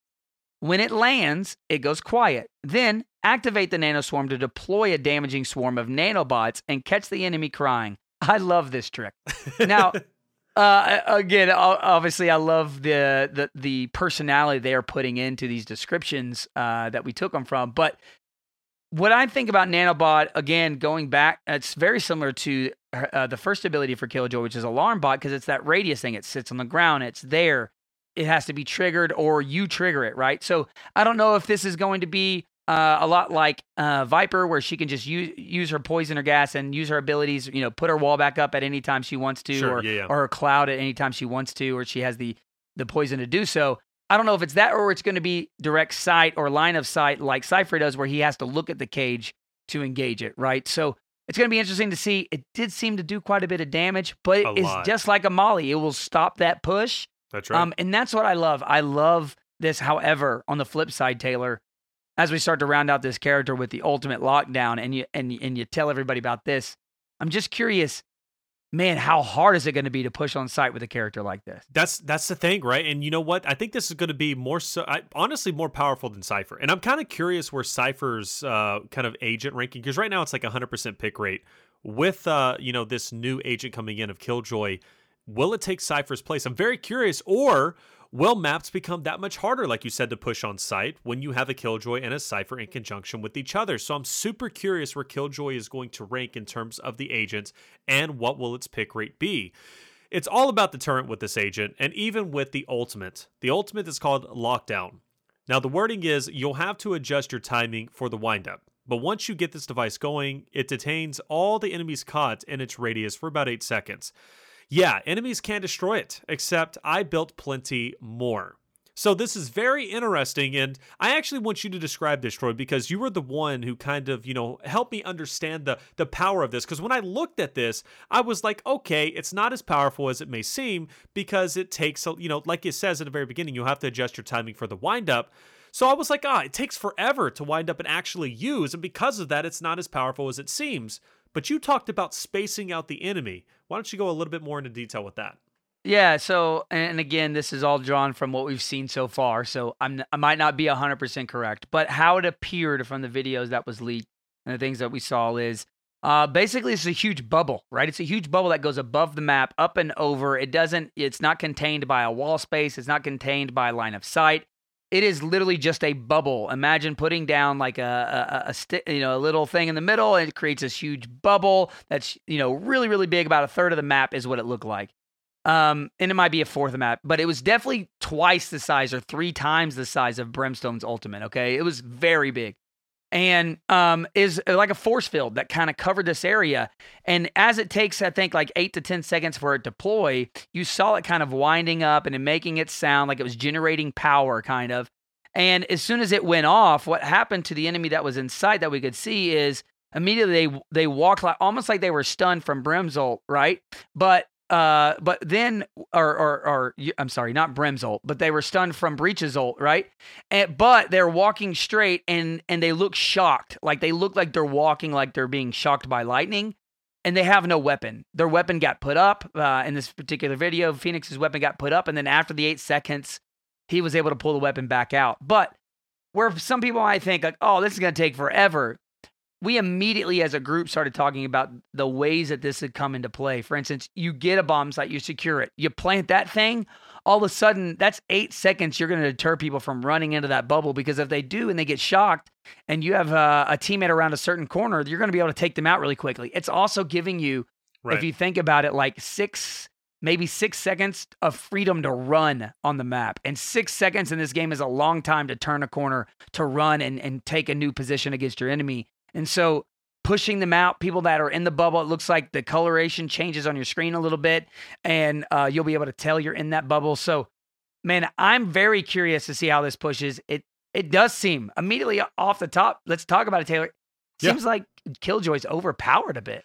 When it lands, it goes quiet. Then activate the Nano Swarm to deploy a damaging swarm of nanobots and catch the enemy crying." I love this trick. Now, uh, again, obviously, I love the, the the personality they are putting into these descriptions uh, that we took them from. But what I think about Nanobot, again, going back, it's very similar to uh, the first ability for Killjoy, which is Alarm Bot, because it's that radius thing. It sits on the ground. It's there. It has to be triggered, or you trigger it, right? So I don't know if this is going to be uh, a lot like uh, Viper, where she can just use use her poison or gas and use her abilities. You know, put her wall back up at any time she wants to, Sure, or yeah, yeah. or her cloud at any time she wants to, or she has the the poison to do so. I don't know if it's that or it's going to be direct sight or line of sight like Cypher does, where he has to look at the cage to engage it, right? So it's going to be interesting to see. It did seem to do quite a bit of damage, but it's lot. just like a Molly. It will stop that push. That's right. Um, and that's what I love. I love this. However, on the flip side, Taylor, as we start to round out this character with the ultimate lockdown, and you and and you tell everybody about this, I'm just curious, man, how hard is it going to be to push on site with a character like this? That's that's the thing, right? And you know what? I think this is going to be more so, I, honestly, more powerful than Cypher. And I'm kind of curious where Cypher's uh, kind of agent ranking, because right now it's like 100% pick rate. With uh, you know this new agent coming in of Killjoy, will it take Cypher's place? I'm very curious. Or will maps become that much harder, like you said, to push on site when you have a Killjoy and a Cypher in conjunction with each other? So I'm super curious where Killjoy is going to rank in terms of the agents and what will its pick rate be. It's all about the turret with this agent, and even with the ultimate. The ultimate is called lockdown. Now, the wording is you'll have to adjust your timing for the windup. But once you get this device going, it detains all the enemies caught in its radius for about 8 seconds. Yeah, enemies can destroy it, except I built plenty more. So this is very interesting, and I actually want you to describe this, Troy, because you were the one who kind of, you know, helped me understand the the power of this. Because when I looked at this, I was like, okay, it's not as powerful as it may seem because it takes, you know, like it says at the very beginning, you have to adjust your timing for the windup. So I was like, ah, it takes forever to wind up and actually use, and because of that, it's not as powerful as it seems. But you talked about spacing out the enemy. Why don't you go a little bit more into detail with that? Yeah. So, and again, this is all drawn from what we've seen so far. So I'm, I might not be 100% correct, but how it appeared from the videos that was leaked and the things that we saw is uh, basically it's a huge bubble, right? It's a huge bubble that goes above the map, up and over. It doesn't, it's not contained by a wall space. It's not contained by line of sight. It is literally just a bubble. Imagine putting down like a a, a you know a little thing in the middle, and it creates this huge bubble that's you know really really big. About a third of the map is what it looked like. Um, and it might be a fourth of the map, but it was definitely twice the size or three times the size of Brimstone's ultimate. Okay, it was very big and um, is like a force field that kind of covered this area. And as it takes, I think, like eight to 10 seconds for it to deploy, you saw it kind of winding up and making it sound like it was generating power, kind of. And as soon as it went off, what happened to the enemy that was in sight that we could see is immediately they they walked like almost like they were stunned from Brim's ult, right? But uh, but then, or, or, or, I'm sorry, not Brim's ult, but they were stunned from Breach's ult, right? And, but they're walking straight and, and they look shocked. Like they look like they're walking like they're being shocked by lightning and they have no weapon. Their weapon got put up uh, in this particular video. Phoenix's weapon got put up. And then after the eight seconds, he was able to pull the weapon back out. But where some people might think like, oh, this is going to take forever we immediately as a group started talking about the ways that this had come into play. For instance, you get a bomb site, you secure it, you plant that thing, all of a sudden that's eight seconds you're going to deter people from running into that bubble because if they do and they get shocked and you have a, a teammate around a certain corner, you're going to be able to take them out really quickly. It's also giving you, right. if you think about it, like six maybe six seconds of freedom to run on the map. And six seconds in this game is a long time to turn a corner, to run and, and take a new position against your enemy. And so pushing them out, people that are in the bubble, it looks like the coloration changes on your screen a little bit and uh, you'll be able to tell you're in that bubble. So, man, I'm very curious to see how this pushes. It it does seem immediately off the top. Let's talk about it, Taylor. Seems yeah. like Killjoy's overpowered a bit.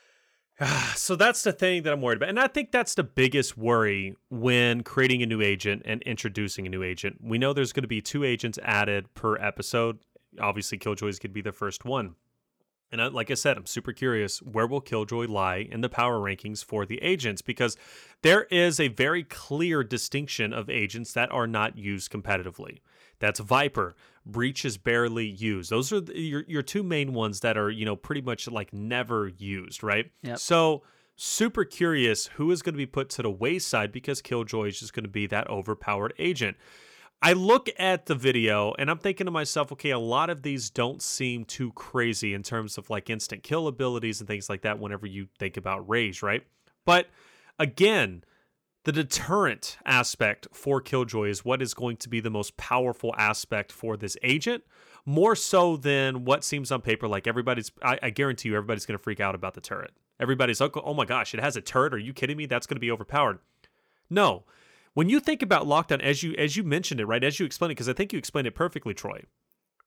So that's the thing that I'm worried about. And I think that's the biggest worry when creating a new agent and introducing a new agent. We know there's going to be two agents added per episode. Obviously, Killjoy's could be the first one. And I, like I said, I'm super curious where will Killjoy lie in the power rankings for the agents because there is a very clear distinction of agents that are not used competitively. That's Viper. Breach is barely used. Those are the, your your two main ones that are you know pretty much like never used, right? Yep. So super curious who is going to be put to the wayside because Killjoy is just going to be that overpowered agent. I look at the video and I'm thinking to myself, okay, a lot of these don't seem too crazy in terms of like instant kill abilities and things like that whenever you think about Raze, right? But again, the deterrent aspect for Killjoy is what is going to be the most powerful aspect for this agent, more so than what seems on paper like everybody's, I, I guarantee you, everybody's going to freak out about the turret. Everybody's like, oh my gosh, it has a turret. Are you kidding me? That's going to be overpowered. No, when you think about lockdown, as you as you mentioned it, right, as you explained it, because I think you explained it perfectly, Troy.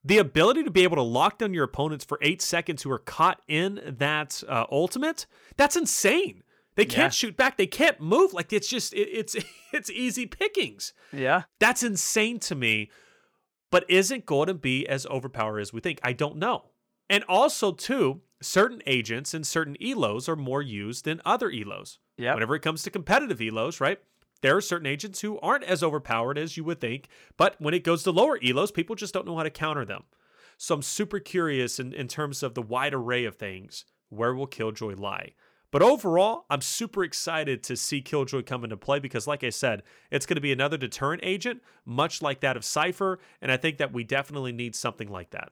The ability to be able to lock down your opponents for eight seconds who are caught in that uh, ultimate, that's insane. They can't yeah. shoot back. They can't move. Like it's just it, it's it's easy pickings. Yeah, that's insane to me. But isn't going to be as overpowered as we think? I don't know. And also, too, certain agents and certain elos are more used than other elos. Yeah. Whenever it comes to competitive elos, right? There are certain agents who aren't as overpowered as you would think, but when it goes to lower elos, people just don't know how to counter them. So I'm super curious in, in terms of the wide array of things, where will Killjoy lie? But overall, I'm super excited to see Killjoy come into play because, like I said, it's going to be another deterrent agent, much like that of Cypher. And I think that we definitely need something like that.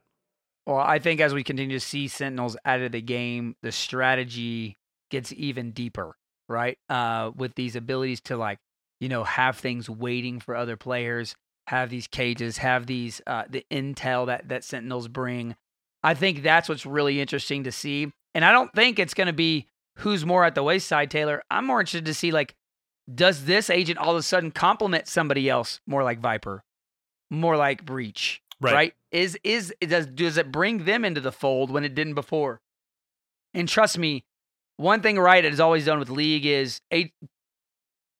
Well, I think as we continue to see Sentinels out of the game, the strategy gets even deeper, right? Uh, with these abilities to like you know, have things waiting for other players, have these cages, have these uh, the intel that that Sentinels bring. I think that's what's really interesting to see. And I don't think it's going to be who's more at the wayside, Taylor. I'm more interested to see like, does this agent all of a sudden complement somebody else more like Viper, more like Breach, right? right? Is is does does it bring them into the fold when it didn't before? And trust me, one thing Riot has always done with League is a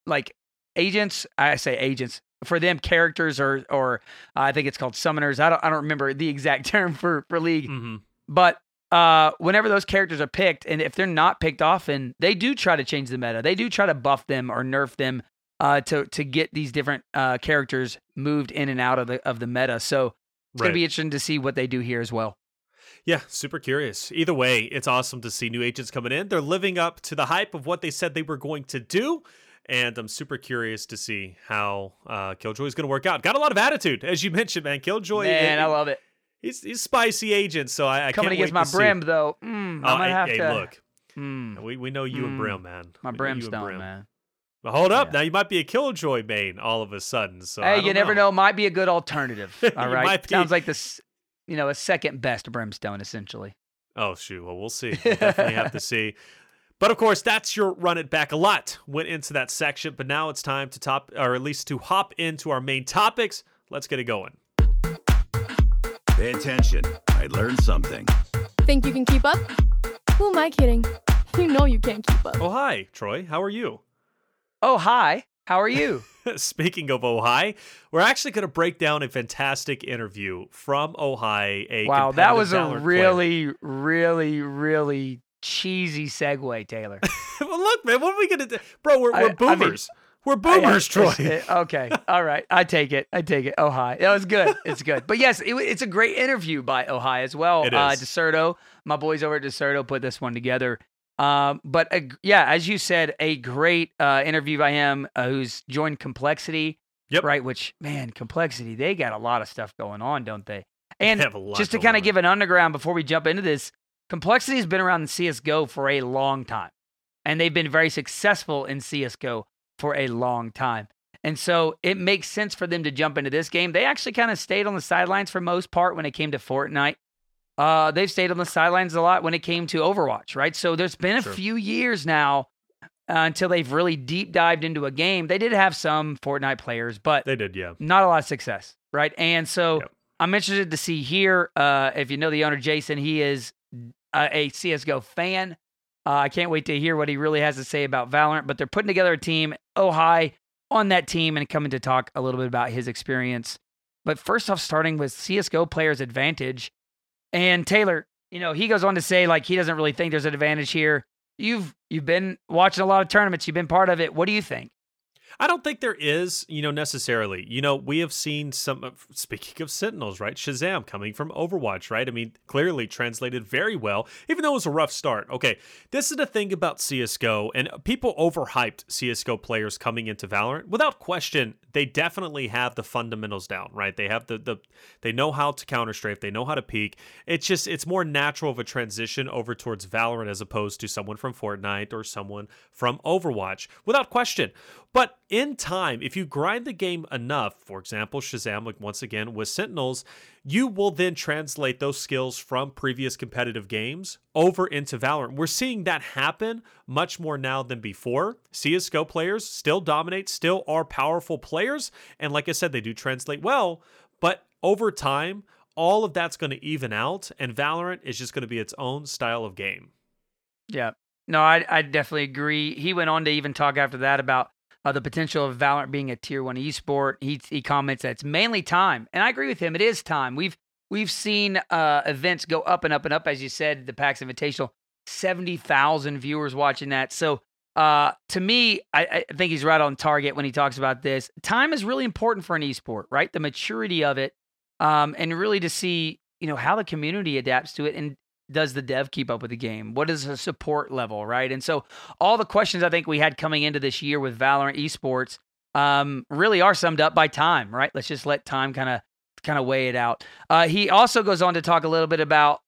like agents. I say agents for them. Characters or or uh, I think it's called summoners. I don't I don't remember the exact term for for league, mm-hmm. but uh, whenever those characters are picked, and if they're not picked often, they do try to change the meta. They do try to buff them or nerf them uh, to to get these different uh, characters moved in and out of the of the meta. So it's right. gonna be interesting to see what they do here as well. Yeah, super curious. Either way, it's awesome to see new agents coming in. They're living up to the hype of what they said they were going to do. And I'm super curious to see how uh, Killjoy is going to work out. Got a lot of attitude, as you mentioned, man. Killjoy, Man, eh, I love it. he's he's spicy agent, so I, I Coming can't against wait my to see. brim, though. Mm, Oh, I might hey, have hey, to. look, Mm, we we know you and Mm. Brim, man. my brimstone, Brim. man. But hold up, Yeah. now you might be a Killjoy main all of a sudden. So hey, you never know. Might be a good alternative. All right. Sounds like this, you know, a second best brimstone, essentially. Oh shoot, well we'll see. We'll definitely have to see. But of course, that's your run it back. A lot went into that section, but now it's time to top, or at least to hop into our main topics. Let's get it going. Pay attention. I learned something. Think you can keep up? Who am I kidding? You know you can't keep up. Oh hi, Troy. How are you? Oh, hi. How are you? Speaking of Ojai, we're actually going to break down a fantastic interview from Ojai. A wow, that was a Valorant player. really, really, really cheesy segue, Taylor. well, look, man, what are we going to do, bro? We're, I- we're I mean- boomers. we're boomers, Troy. It- okay. All right. I take it. I take it. Oh, hi. That was good. It's good. But yes, it, it's a great interview by Ojai as well. It Uh. Dexerto, my boys over at Dexerto put this one together. Um, but yeah, as you said, a great uh, interview by him uh, who's joined Complexity. Yep. Right. Which, man, Complexity, they got a lot of stuff going on, don't they? And They have a lot just to kind of give an underground before we jump into this, Complexity has been around in CSGO for a long time. And they've been very successful in CSGO for a long time. And so it makes sense for them to jump into this game. They actually kind of stayed on the sidelines for most part when it came to Fortnite. Uh, they've stayed on the sidelines a lot when it came to Overwatch, right? So there's been a Sure. few years now uh, until they've really deep dived into a game. They did have some Fortnite players, but They did, yeah. not a lot of success, right? And so Yep. I'm interested to see here. Uh, if you know the owner, Jason, he is uh, a CS:GO fan. Uh, I can't wait to hear what he really has to say about Valorant. But they're putting together a team. Oh hi on that team and coming to talk a little bit about his experience. But first off, starting with CS:GO players' advantage, and Taylor, you know, he goes on to say like he doesn't really think there's an advantage here. You've you've been watching a lot of tournaments. You've been part of it. What do you think? I don't think there is, you know, necessarily. You know, we have seen some, speaking of Sentinels, right? ShahZaM coming from Overwatch, right? I mean, clearly translated very well, even though it was a rough start. Okay, this is the thing about CSGO, and people overhyped CSGO players coming into Valorant. Without question, they definitely have the fundamentals down, right? They have the, the they know how to counter strafe, they know how to peek. It's just, it's more natural of a transition over towards Valorant as opposed to someone from Fortnite or someone from Overwatch, without question. But in time, if you grind the game enough, for example, ShahZaM, like once again with Sentinels, you will then translate those skills from previous competitive games over into Valorant. We're seeing that happen much more now than before. CSGO players still dominate, still are powerful players. And like I said, they do translate well, but over time, all of that's going to even out, and Valorant is just going to be its own style of game. Yeah. No, I, I definitely agree. He went on to even talk after that about uh, the potential of Valorant being a tier one esport. He he comments that it's mainly time, and I agree with him. It is time. We've we've seen uh, events go up and up and up, as you said. The PAX Invitational, seventy thousand viewers watching that. So uh, to me, I, I think he's right on target when he talks about this. Time is really important for an esport, right? The maturity of it, um, and really to see you know how the community adapts to it and does the dev keep up with the game? What is the support level, right? And so all the questions I think we had coming into this year with Valorant esports um, really are summed up by time, right? Let's just let time kind of kind of weigh it out. Uh, he also goes on to talk a little bit about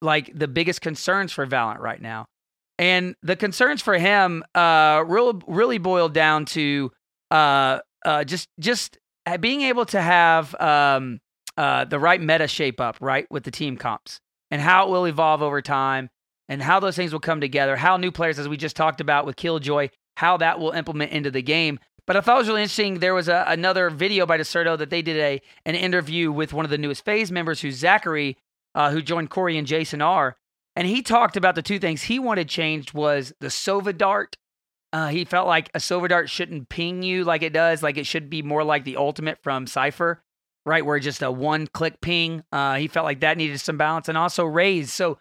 like the biggest concerns for Valorant right now, and the concerns for him uh, really really boiled down to uh, uh, just just being able to have um, uh, the right meta shape up, right, with the team comps and how it will evolve over time and how those things will come together, how new players, as we just talked about with Killjoy, how that will implement into the game. But I thought it was really interesting. There was a, another video by Dexerto that they did a an interview with one of the newest FaZe members, who's Zachary, uh, who joined Corey and Jason R. And he talked about the two things he wanted changed was the Sova Dart. Uh, he felt like a Sova Dart shouldn't ping you like it does, like it should be more like the ultimate from Cypher right? Where just a one click ping. Uh, he felt like that needed some balance and also Raze. So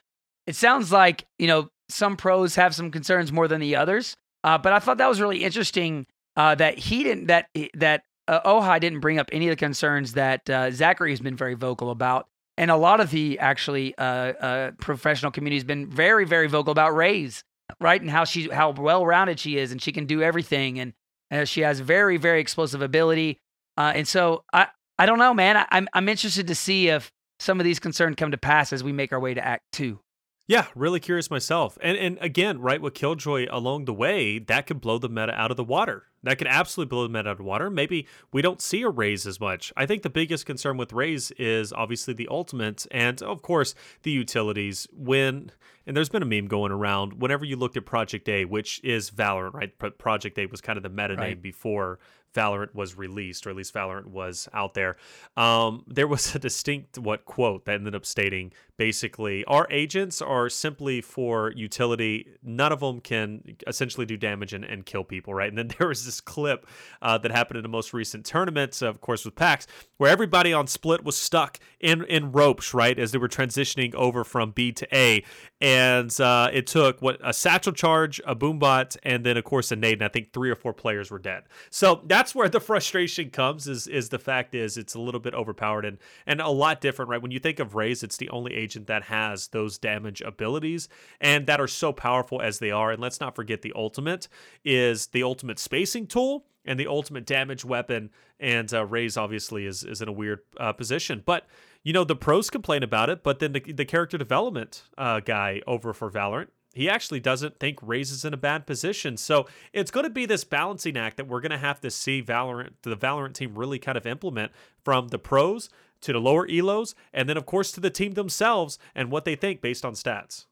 it sounds like, you know, some pros have some concerns more than the others. Uh, but I thought that was really interesting uh, that he didn't, that, that uh, Ojai didn't bring up any of the concerns that uh, Zachary has been very vocal about. And a lot of the actually uh, uh, professional community has been very, very vocal about Raze, right? And how she, how well rounded she is and she can do everything. And Uh, she has very, very explosive ability. Uh, and so I, I don't know, man. I, I'm, I'm interested to see if some of these concerns come to pass as we make our way to Act Two. Yeah, really curious myself. And and again, right with Killjoy along the way, that could blow the meta out of the water. That could absolutely blow the meta out of the water. Maybe we don't see a Raze as much. I think the biggest concern with Raze is obviously the ultimate and of course the utilities. When and there's been a meme going around whenever you looked at Project A, which is Valorant, right? Pro- Project A was kind of the meta name before Valorant was released, or at least Valorant was out there. Um, there was a distinct what quote that ended up stating basically our agents are simply for utility. None of them can essentially do damage and, and kill people, right? And then there was this clip uh, that happened in the most recent tournament, of course, with PAX, where everybody on Split was stuck in in ropes, right, as they were transitioning over from B to A, and uh, it took what a satchel charge, a boombot, and then of course a nade, and I think three or four players were dead. So that's where the frustration comes. Is is the fact is it's a little bit overpowered and and a lot different, right? When you think of Raze it's the only agent that has those damage abilities and that are so powerful as they are. And let's not forget the ultimate is the ultimate spacing tool and the ultimate damage weapon. And uh, Raze obviously is is in a weird uh, position, but you know the pros complain about it, but then the the character development uh, guy over for Valorant. He actually doesn't think Raze is in a bad position. So it's going to be this balancing act that we're going to have to see Valorant, the Valorant team really kind of implement from the pros to the lower elos, and then of course to the team themselves and what they think based on stats.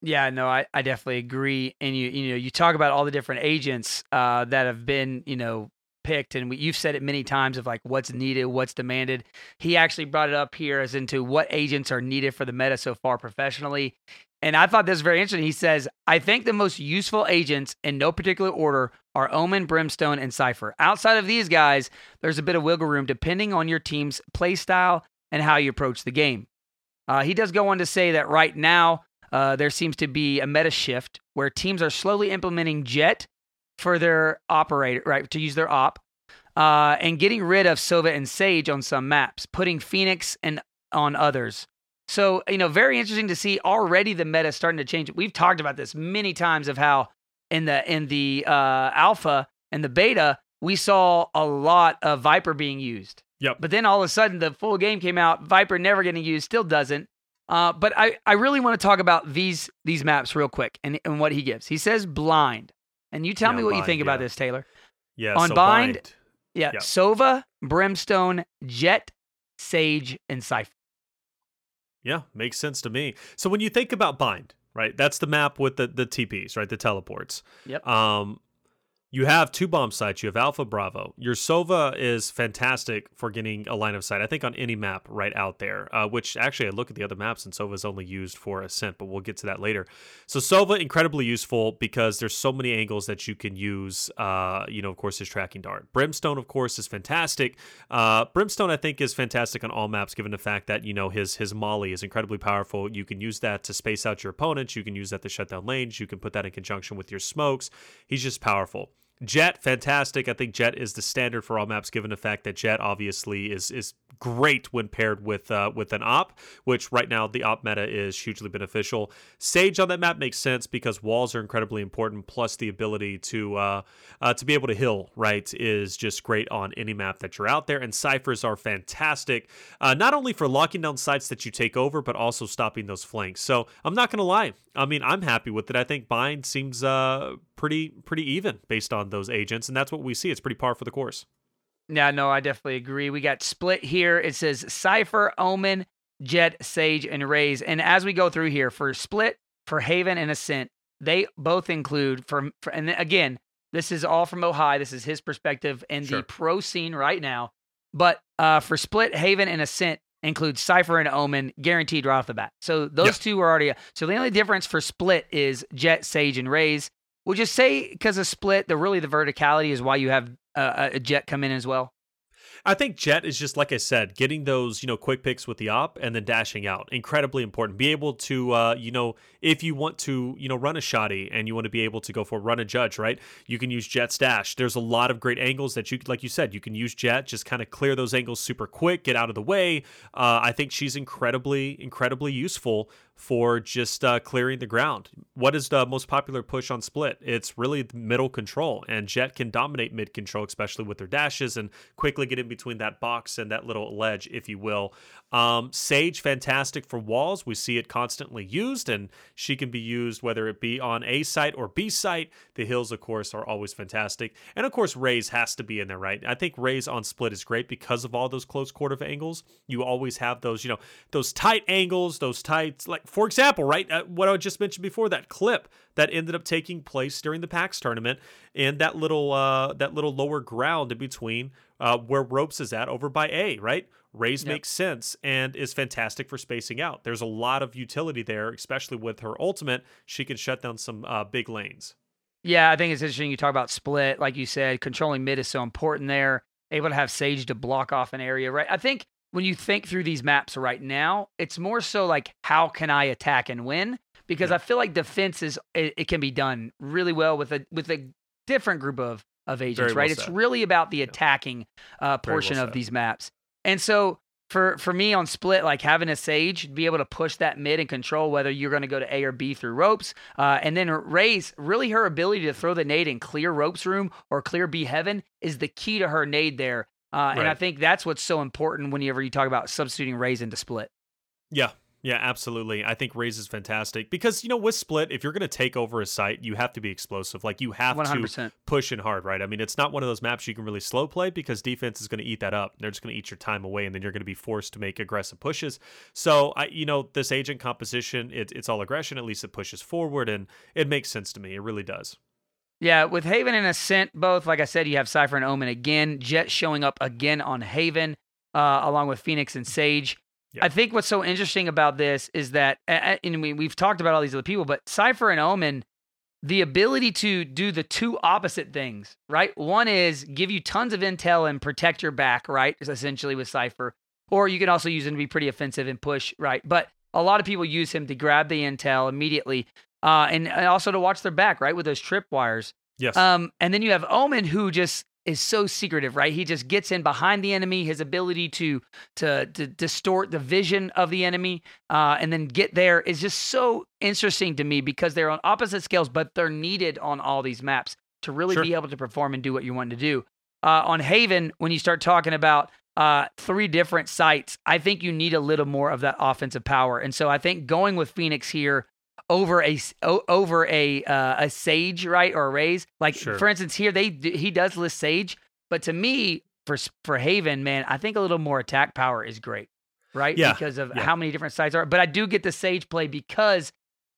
Yeah, no, I, I definitely agree. And you you know you talk about all the different agents uh, that have been you know picked, and we, you've said it many times of like what's needed, what's demanded. He actually brought it up here as into what agents are needed for the meta so far professionally. And I thought this was very interesting. He says, I think the most useful agents in no particular order are Omen, Brimstone, and Cypher. Outside of these guys, there's a bit of wiggle room depending on your team's play style and how you approach the game. Uh, he does go on to say that right now, uh, there seems to be a meta shift where teams are slowly implementing Jett for their operator, right, to use their op, uh, and getting rid of Sova and Sage on some maps, putting Phoenix and on others. So, you know, very interesting to see already the meta starting to change. We've talked about this many times of how in the in the uh, alpha and the beta, we saw a lot of Viper being used. Yep. But then all of a sudden, the full game came out. Viper never getting used, still doesn't. Uh, but I, I really want to talk about these these maps real quick and, and what he gives. He says Bind, and you tell Yeah, me what you think about this, Taylor. Yeah. On so Bind- bind. Yeah, Yep. Sova, Brimstone, Jett, Sage, and Cypher. Yeah, makes sense to me. So when you think about bind, right? That's the map with the the TPs, right? The teleports. Yep. Um, you have two bomb sites. You have Alpha Bravo. Your Sova is fantastic for getting a line of sight. I think on any map right out there. Uh, which actually, I look at the other maps and Sova is only used for ascent, but we'll get to that later. So Sova incredibly useful because there's so many angles that you can use. Uh, you know, of course, his tracking dart. Brimstone, of course, is fantastic. Uh, Brimstone, I think, is fantastic on all maps, given the fact that you know his his Molly is incredibly powerful. You can use that to space out your opponents. You can use that to shut down lanes. You can put that in conjunction with your smokes. He's just powerful. Jett, fantastic. I think Jett is the standard for all maps, given the fact that Jett obviously is is great when paired with uh, with an op, which right now the op meta is hugely beneficial. Sage on that map makes sense because walls are incredibly important. Plus, the ability to uh, uh, to be able to heal right is just great on any map that you're out there. And Cyphers are fantastic, uh, not only for locking down sites that you take over, but also stopping those flanks. So I'm not gonna lie. I mean, I'm happy with it. I think bind seems uh, pretty pretty even based on those agents, and that's what we see. It's pretty par for the course. Yeah, no, I definitely agree. We got split here. It says Cypher, Omen, Jett, Sage, and Raze. And as we go through here, for split, for Haven, and Ascent, they both include for, for and again, this is all from Ojai. This is his perspective in Sure. the pro scene right now. But uh, for split, Haven, and Ascent include Cypher and Omen guaranteed right off the bat. So those Yeah. two are already. So the only difference for split is Jett, Sage, and Raze. We'll just say because of split, the really the verticality is why you have uh, a Jett come in as well. I think Jett is just like I said, getting those you know quick picks with the op and then dashing out, incredibly important. Be able to uh, you know if you want to you know run a Shorty and you want to be able to go for run a judge, right? You can use Jett's dash. There's a lot of great angles that you like you said you can use Jett, just kind of clear those angles super quick, get out of the way. Uh, I think she's incredibly incredibly useful for just uh, clearing the ground. What is the most popular push on split? It's really middle control, and Jett can dominate mid control, especially with their dashes and quickly get in between that box and that little ledge, if you will. Um, Sage, fantastic for walls. We see it constantly used, and she can be used whether it be on A site or B site. The hills, of course, are always fantastic. And of course, Raze has to be in there, right? I think Raze on split is great because of all those close quarter angles. You always have those, you know, those tight angles, those tight, like for example, right, uh, what I just mentioned before, that clip that ended up taking place during the PAX tournament, and that little uh, that little lower ground in between uh, where ropes is at over by A, right? Raze Yep. makes sense and is fantastic for spacing out. There's a lot of utility there, especially with her ultimate. She can shut down some uh, big lanes. Yeah, I think it's interesting. You talk about split, like you said, controlling mid is so important there. Able to have Sage to block off an area, right? I think when you think through these maps right now, it's more so like how can I attack and win? Because Yeah. I feel like defense is it, it can be done really well with a with a different group of of agents, well right? It's really about the attacking uh, Very well portion of said. these maps, and so. For, for me on split, like having a sage be able to push that mid and control whether you're going to go to A or B through ropes, uh, and then Raze really her ability to throw the nade and clear ropes room or clear B heaven is the key to her nade there. Uh, And I think that's what's so important whenever you talk about substituting Raze into split. Yeah. Yeah, absolutely. I think Raze is fantastic because you know with split, if you're going to take over a site, you have to be explosive. Like you have One hundred to push in hard, right? I mean, it's not one of those maps you can really slow play because defense is going to eat that up. They're just going to eat your time away, and then you're going to be forced to make aggressive pushes. So, I, you know, this agent composition, it, it's all aggression. At least it pushes forward, and it makes sense to me. It really does. Yeah, with Haven and Ascent both, like I said, you have Cypher and Omen again. Jett showing up again on Haven, uh, along with Phoenix and Sage. Yeah. I think what's so interesting about this is that, and we, we've talked about all these other people, but Cypher and Omen, the ability to do the two opposite things, right? One is give you tons of intel and protect your back, right? Essentially with Cypher. Or you can also use him to be pretty offensive and push, right? But a lot of people use him to grab the intel immediately uh, and, and also to watch their back, right? With those tripwires. Yes. Um, and then you have Omen, who just is so secretive, right? He just gets in behind the enemy. His ability to to, to distort the vision of the enemy, uh, and then get there is just so interesting to me because they're on opposite scales, but they're needed on all these maps to really Sure. be able to perform and do what you want to do. Uh, on Haven, when you start talking about uh, three different sites, I think you need a little more of that offensive power. And so I think going with Phoenix here over a over a uh, a Sage, right, or a Raze Like Sure. for instance, here they he does list Sage, but to me for for Haven, man, I think a little more attack power is great, right? Yeah, because of yeah. how many different sides are. But I do get the Sage play because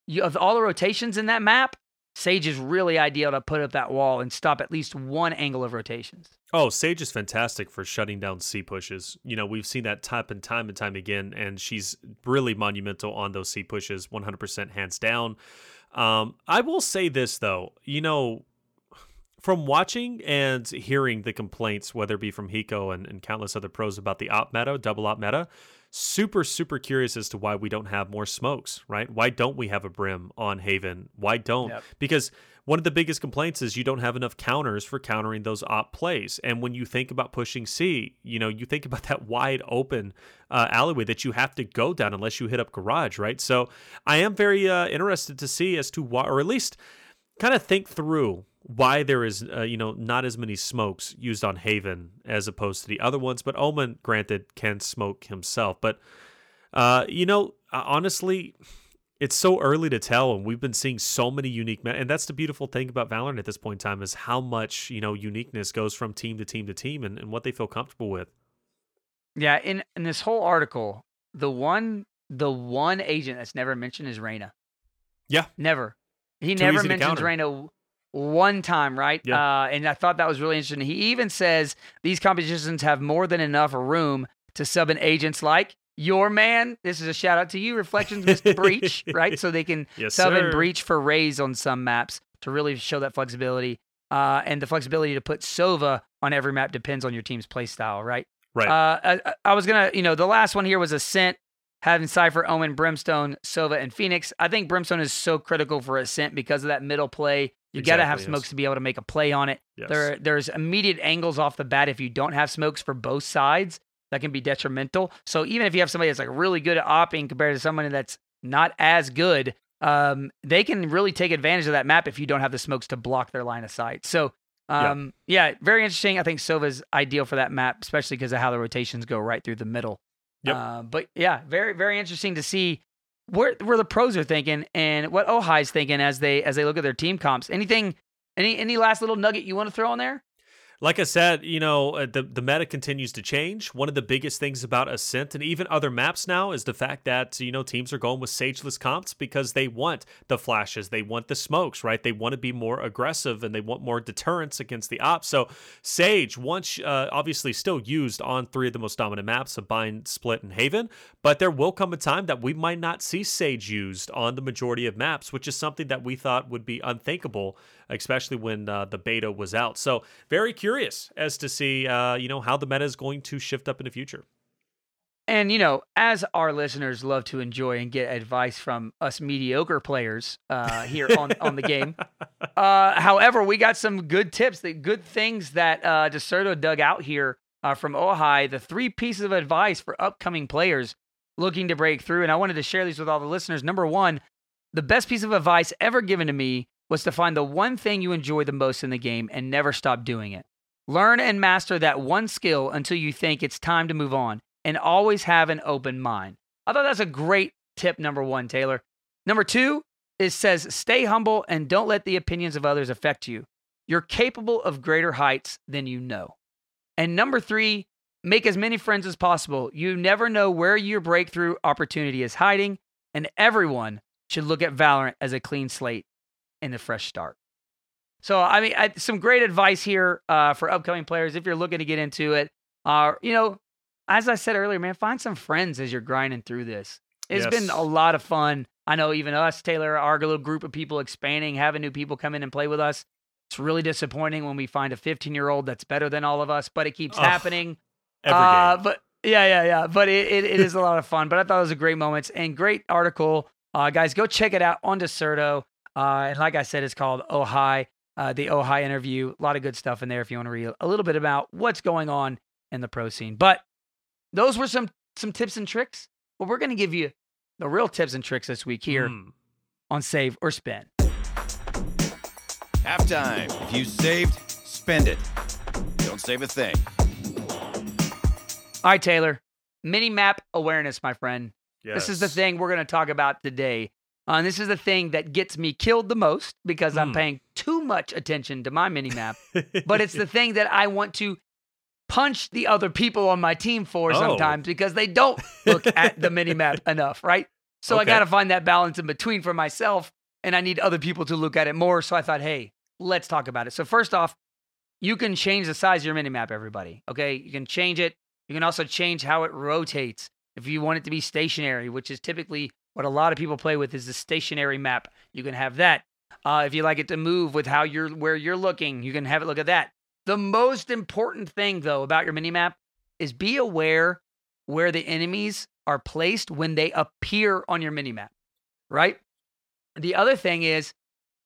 you, of all the rotations in that map. Sage is really ideal to put up that wall and stop at least one angle of rotations. Oh, Sage is fantastic for shutting down C pushes. You know, we've seen that time and time and time again, and she's really monumental on those C pushes, 100% hands down. Um, I will say this, though, you know, from watching and hearing the complaints, whether it be from Hiko and, and countless other pros about the op meta, double op meta, super, super curious as to why we don't have more smokes, right? Why don't we have a brim on Haven? Why don't? Yep. Because one of the biggest complaints is you don't have enough counters for countering those op plays. And when you think about pushing C, you know, you think about that wide open uh, alleyway that you have to go down unless you hit up garage, right? So I am very uh, interested to see as to why, or at least kind of think through why there is, uh, you know, not as many smokes used on Haven as opposed to the other ones. But Omen, granted, can smoke himself. But, uh, you know, uh, honestly, it's so early to tell, and we've been seeing so many unique. Me- and that's the beautiful thing about Valorant at this point in time is how much you know uniqueness goes from team to team to team, and, and what they feel comfortable with. Yeah, in in this whole article, the one the one agent that's never mentioned is Reyna. Yeah. Never. He Too never mentions. Reyna one time, right? Yeah. Uh, and I thought that was really interesting. He even says these competitions have more than enough room to sub in agents like your man. This is a shout out to you, Reflections, Mr. Breach, right? So they can Yes, sub sir. and breach for Raze on some maps to really show that flexibility. uh, and the flexibility to put Sova on every map depends on your team's play style, right? Right. Uh, I, I was gonna, you know, the last one here was Ascent, having Cypher, Omen, Brimstone, Sova, and Phoenix. I think Brimstone is so critical for Ascent because of that middle play. You got to have Exactly, yes. smokes to be able to make a play on it. Yes. There, there's immediate angles off the bat if you don't have smokes for both sides that can be detrimental. So even if you have somebody that's like really good at opping compared to someone that's not as good, um, they can really take advantage of that map if you don't have the smokes to block their line of sight. So Yeah. um, yeah, very interesting. I think Sova's ideal for that map, especially because of how the rotations go right through the middle. Yep. Uh, but yeah, very very interesting to see where where the pros are thinking and what Ojai's thinking as they as they look at their team comps. Anything, any any last little nugget you want to throw in there? Like I said, you know, uh, the the meta continues to change. One of the biggest things about Ascent and even other maps now is the fact that you know teams are going with sageless comps because they want the flashes, they want the smokes, right? They want to be more aggressive and they want more deterrence against the ops. So Sage, once uh, obviously still used on three of the most dominant maps of Bind, Split, and Haven, but there will come a time that we might not see Sage used on the majority of maps, which is something that we thought would be unthinkable, especially when uh, the beta was out. So very curious as to see, uh, you know, how the meta is going to shift up in the future. And you know, as our listeners love to enjoy and get advice from us mediocre players uh, here on on the game. Uh, however, we got some good tips, the good things that uh, Dexerto dug out here uh, from Ojai. The three pieces of advice for upcoming players looking to break through, and I wanted to share these with all the listeners. Number one, the best piece of advice ever given to me was to find the one thing you enjoy the most in the game and never stop doing it. Learn and master that one skill until you think it's time to move on, and always have an open mind. I thought that's a great tip, number one, Taylor. Number two, it says stay humble and don't let the opinions of others affect you. You're capable of greater heights than you know. And number three, make as many friends as possible. You never know where your breakthrough opportunity is hiding, and everyone should look at Valorant as a clean slate and a fresh start. So, I mean, I, some great advice here uh, for upcoming players if you're looking to get into it. Uh, you know, as I said earlier, man, find some friends as you're grinding through this. It's been a lot of fun. I know even us, Taylor, our little group of people expanding, having new people come in and play with us. It's really disappointing when we find a 15 year old that's better than all of us, but it keeps Ugh, happening. Every Uh, but yeah, yeah, yeah. But it, it, it is a lot of fun. But I thought it was a great moments and great article. Uh, guys, go check it out on Dexerto. Uh, and like I said, it's called Ojai, uh, the Ojai interview. A lot of good stuff in there if you want to read a little bit about what's going on in the pro scene. But those were some some tips and tricks. But we're going to give you the real tips and tricks this week here Mm. on Save or Spend. Halftime. If you saved, spend it. Don't save a thing. All right, Taylor. Mini map awareness, my friend. This is the thing we're going to talk about today. Uh, and this is the thing that gets me killed the most because I'm Hmm. paying too much attention to my mini map. but it's the thing that I want to punch the other people on my team for Oh. sometimes because they don't look at the mini map enough, right? So I got to find that balance in between for myself, and I need other people to look at it more. So I thought, hey, let's talk about it. So first off, you can change the size of your mini map, everybody. Okay, you can change it. You can also change how it rotates. If you want it to be stationary, which is typically what a lot of people play with, is the stationary map. You can have that. Uh, if you like it to move with how you're where you're looking, you can have it look at that. The most important thing, though, about your mini map is be aware where the enemies are placed when they appear on your mini map, right? The other thing is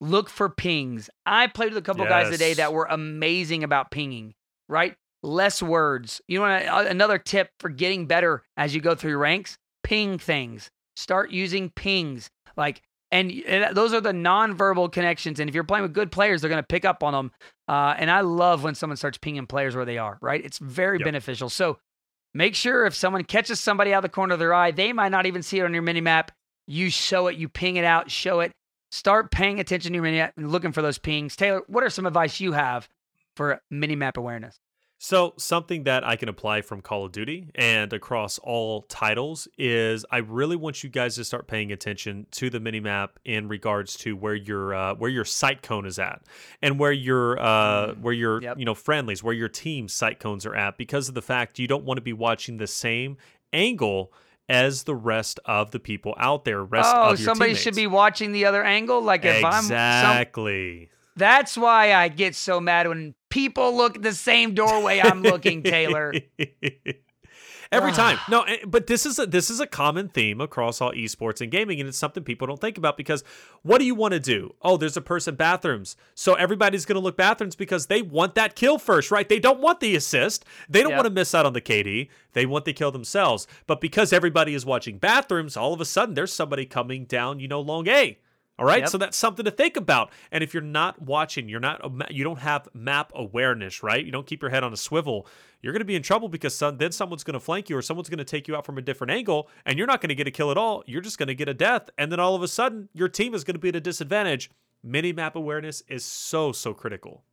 look for pings. I played with a couple guys today that were amazing about pinging, right? Less words. You know, uh, another tip for getting better as you go through ranks: ping things. Start using pings. Like, and, and those are the non-verbal connections. And if you're playing with good players, they're going to pick up on them. Uh, and I love when someone starts pinging players where they are. Right? It's very Yep. beneficial. So make sure if someone catches somebody out of the corner of their eye, they might not even see it on your mini map. You show it, you ping it out, show it. Start paying attention to your mini map and looking for those pings. Taylor, what are some advice you have for mini map awareness? So, something that I can apply from Call of Duty and across all titles is I really want you guys to start paying attention to the minimap in regards to where your uh, where your sight cone is at and where your uh, where your Yep. you know friendlies, where your team sight cones are at because of the fact you don't want to be watching the same angle as the rest of the people out there. Rest oh, of your somebody teammates. should be watching the other angle. Like if I'm some, exactly. That's why I get so mad when people look the same doorway I'm looking, Taylor. Every time. No, eh, but this is a this is a common theme across all esports and gaming, and it's something people don't think about because what do you want to do? Oh, there's a person bathrooms. So everybody's gonna look bathrooms because they want that kill first, right? They don't want the assist. They don't Yep. want to miss out on the KD. They want the kill themselves. But because everybody is watching bathrooms, all of a sudden there's somebody coming down, you know, long A. All right, Yep. so that's something to think about. And if you're not watching, you're not, you don't have map awareness, right? You don't keep your head on a swivel. You're going to be in trouble because some, then someone's going to flank you or someone's going to take you out from a different angle, and you're not going to get a kill at all. You're just going to get a death, and then all of a sudden, your team is going to be at a disadvantage. Mini map awareness is so so critical.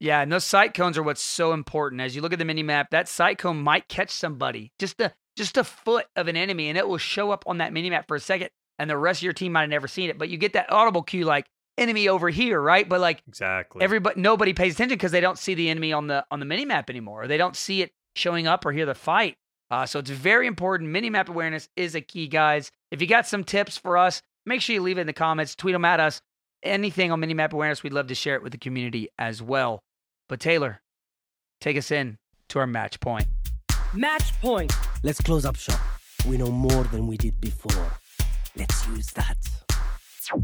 Yeah, and those sight cones are what's so important. As you look at the mini map, that sight cone might catch somebody, just a just a foot of an enemy, and it will show up on that mini map for a second, and the rest of your team might have never seen it. But you get that audible cue like enemy over here, right? But like Exactly. everybody nobody pays attention because they don't see the enemy on the on the mini map anymore, or they don't see it showing up or hear the fight. Uh, so it's very important. Mini map awareness is a key, guys. If you got some tips for us, make sure you leave it in the comments, tweet them at us. Anything on mini map awareness, we'd love to share it with the community as well. But Taylor, take us in to our match point. Match point. Let's close up shop. We know more than we did before. Let's use that.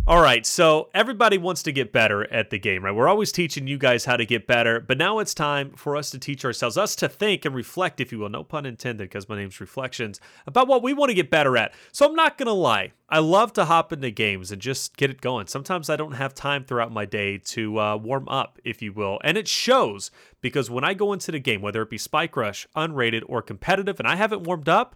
All right, so everybody wants to get better at the game, right? We're always teaching you guys how to get better, but now it's time for us to teach ourselves, us to think and reflect, if you will, no pun intended, because my name's Reflections, about what we want to get better at. So I'm not going to lie, I love to hop into games and just get it going. Sometimes I don't have time throughout my day to uh, warm up, if you will, and it shows because when I go into the game, whether it be Spike Rush, unrated, or competitive, and I haven't warmed up,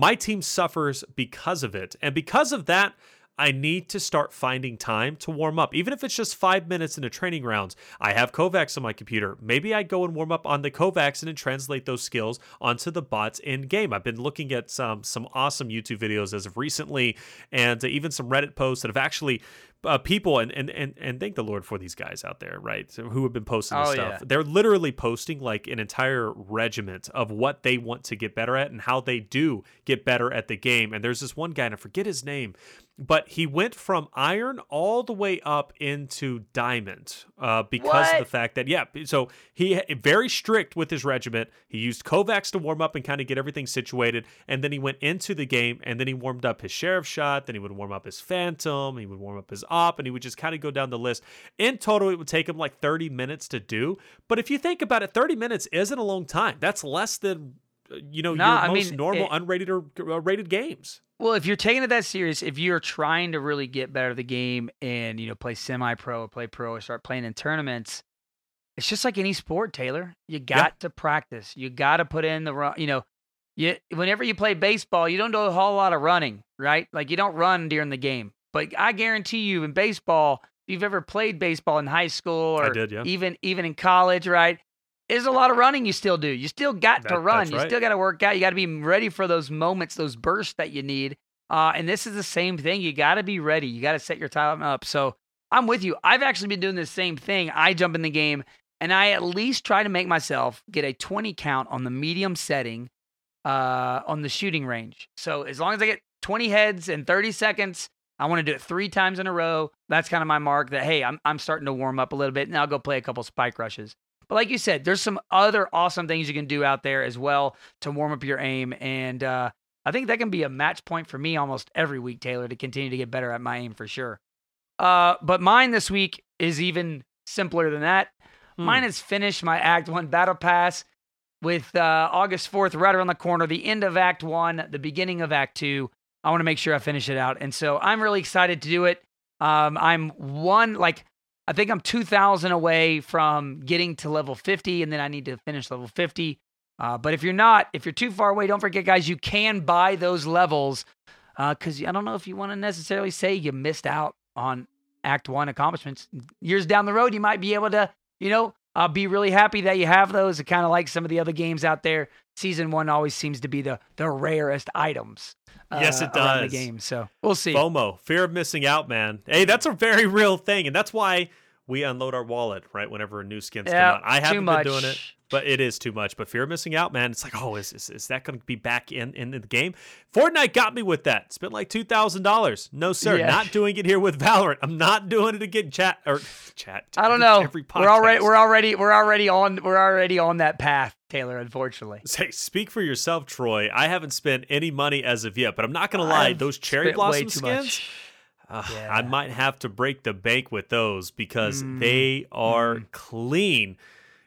my team suffers because of it. And because of that, I need to start finding time to warm up, even if it's just five minutes in a training rounds. I have KovaaK's on my computer. Maybe I go and warm up on the KovaaK's and then translate those skills onto the bots in game. I've been looking at some some awesome YouTube videos as of recently, and even some Reddit posts that have actually. Uh, people and, and and and thank the Lord for these guys out there, right? Who have been posting this Oh, stuff. yeah. They're literally posting like an entire regiment of what they want to get better at and how they do get better at the game. And there's this one guy, and I forget his name, but he went from iron all the way up into diamond uh, because of the fact that yeah. So he very strict with his regiment. He used KovaaK's to warm up and kind of get everything situated, and then he went into the game, and then he warmed up his sheriff shot. Then he would warm up his phantom. He would warm up his op, and he would just kind of go down the list. In total, it would take him like 30 minutes to do. But if you think about it, 30 minutes isn't a long time. That's less than uh, you know Nah, your I most mean, normal it- unrated or uh, rated games. Well, if you're taking it that serious, if you're trying to really get better at the game and you know play semi-pro or play pro or start playing in tournaments, it's just like any sport, Taylor. You got to practice. You got to put in the run. You know, you whenever you play baseball, you don't do a whole lot of running, right? Like you don't run during the game. But I guarantee you, in baseball, if you've ever played baseball in high school or did, yeah. even even in college, right? There's a lot of running you still do. You still got to run. You right. still got to work out. You got to be ready for those moments, those bursts that you need. Uh, and this is the same thing. You got to be ready. You got to set your time up. So I'm with you. I've actually been doing the same thing. I jump in the game and I at least try to make myself get a 20 count on the medium setting uh, on the shooting range. So as long as I get 20 heads in 30 seconds, I want to do it three times in a row. That's kind of my mark that, hey, I'm, I'm starting to warm up a little bit and I'll go play a couple spike rushes. But like you said, there's some other awesome things you can do out there as well to warm up your aim. And uh, I think that can be a match point for me almost every week, Taylor, to continue to get better at my aim for sure. Uh, but mine this week is even simpler than that. Hmm. Mine is finished my Act One Battle Pass with uh, August 4th right around the corner, the end of Act One, the beginning of Act Two. I want to make sure I finish it out. And so I'm really excited to do it. Um, I'm one, like, I think I'm 2,000 away from getting to level 50, and then I need to finish level 50. Uh, but if you're not, if you're too far away, don't forget, guys, you can buy those levels because I don't know if you want to necessarily say you missed out on Act One accomplishments. Years down the road, you might be able to, you know, uh, be really happy that you have those. Kind of like some of the other games out there. Season one always seems to be the the rarest items. Yes, it uh, does. The game, so we'll see. FOMO, fear of missing out, man. Hey, that's a very real thing, and that's why we unload our wallet right whenever new skins Yeah, come out. I haven't been doing it, but it is too much. But fear of missing out, man. It's like, oh, is is, is that going to be back in in the game? Fortnite got me with that. Spent like two thousand dollars. No sir, Yeah. not doing it here with Valorant. I'm not doing it again. Chat or chat. I don't know. Every we're already we're already we're already on we're already on that path, Taylor. Unfortunately, Say, speak for yourself, Troy. I haven't spent any money as of yet, but I'm not gonna lie. I've those cherry blossom skins, much. Uh, Yeah. I might have to break the bank with those because Mm, they are clean.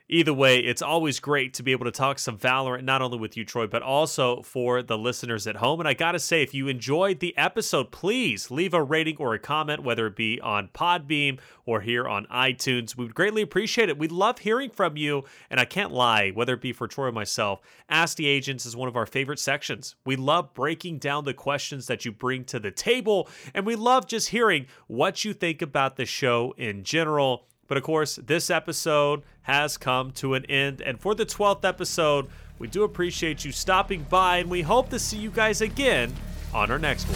Either way, it's always great to be able to talk some Valorant, not only with you, Troy, but also for the listeners at home. And I gotta say, if you enjoyed the episode, please leave a rating or a comment, whether it be on Podbean or here on iTunes. We would greatly appreciate it. We love hearing from you. And I can't lie, whether it be for Troy or myself, Ask the Agents is one of our favorite sections. We love breaking down the questions that you bring to the table, and we love just hearing what you think about the show in general. But of course, this episode has come to an end. And for the 12th episode, we do appreciate you stopping by, and we hope to see you guys again on our next one.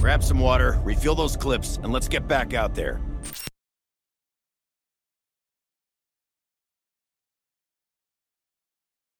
Grab some water, refill those clips, and let's get back out there.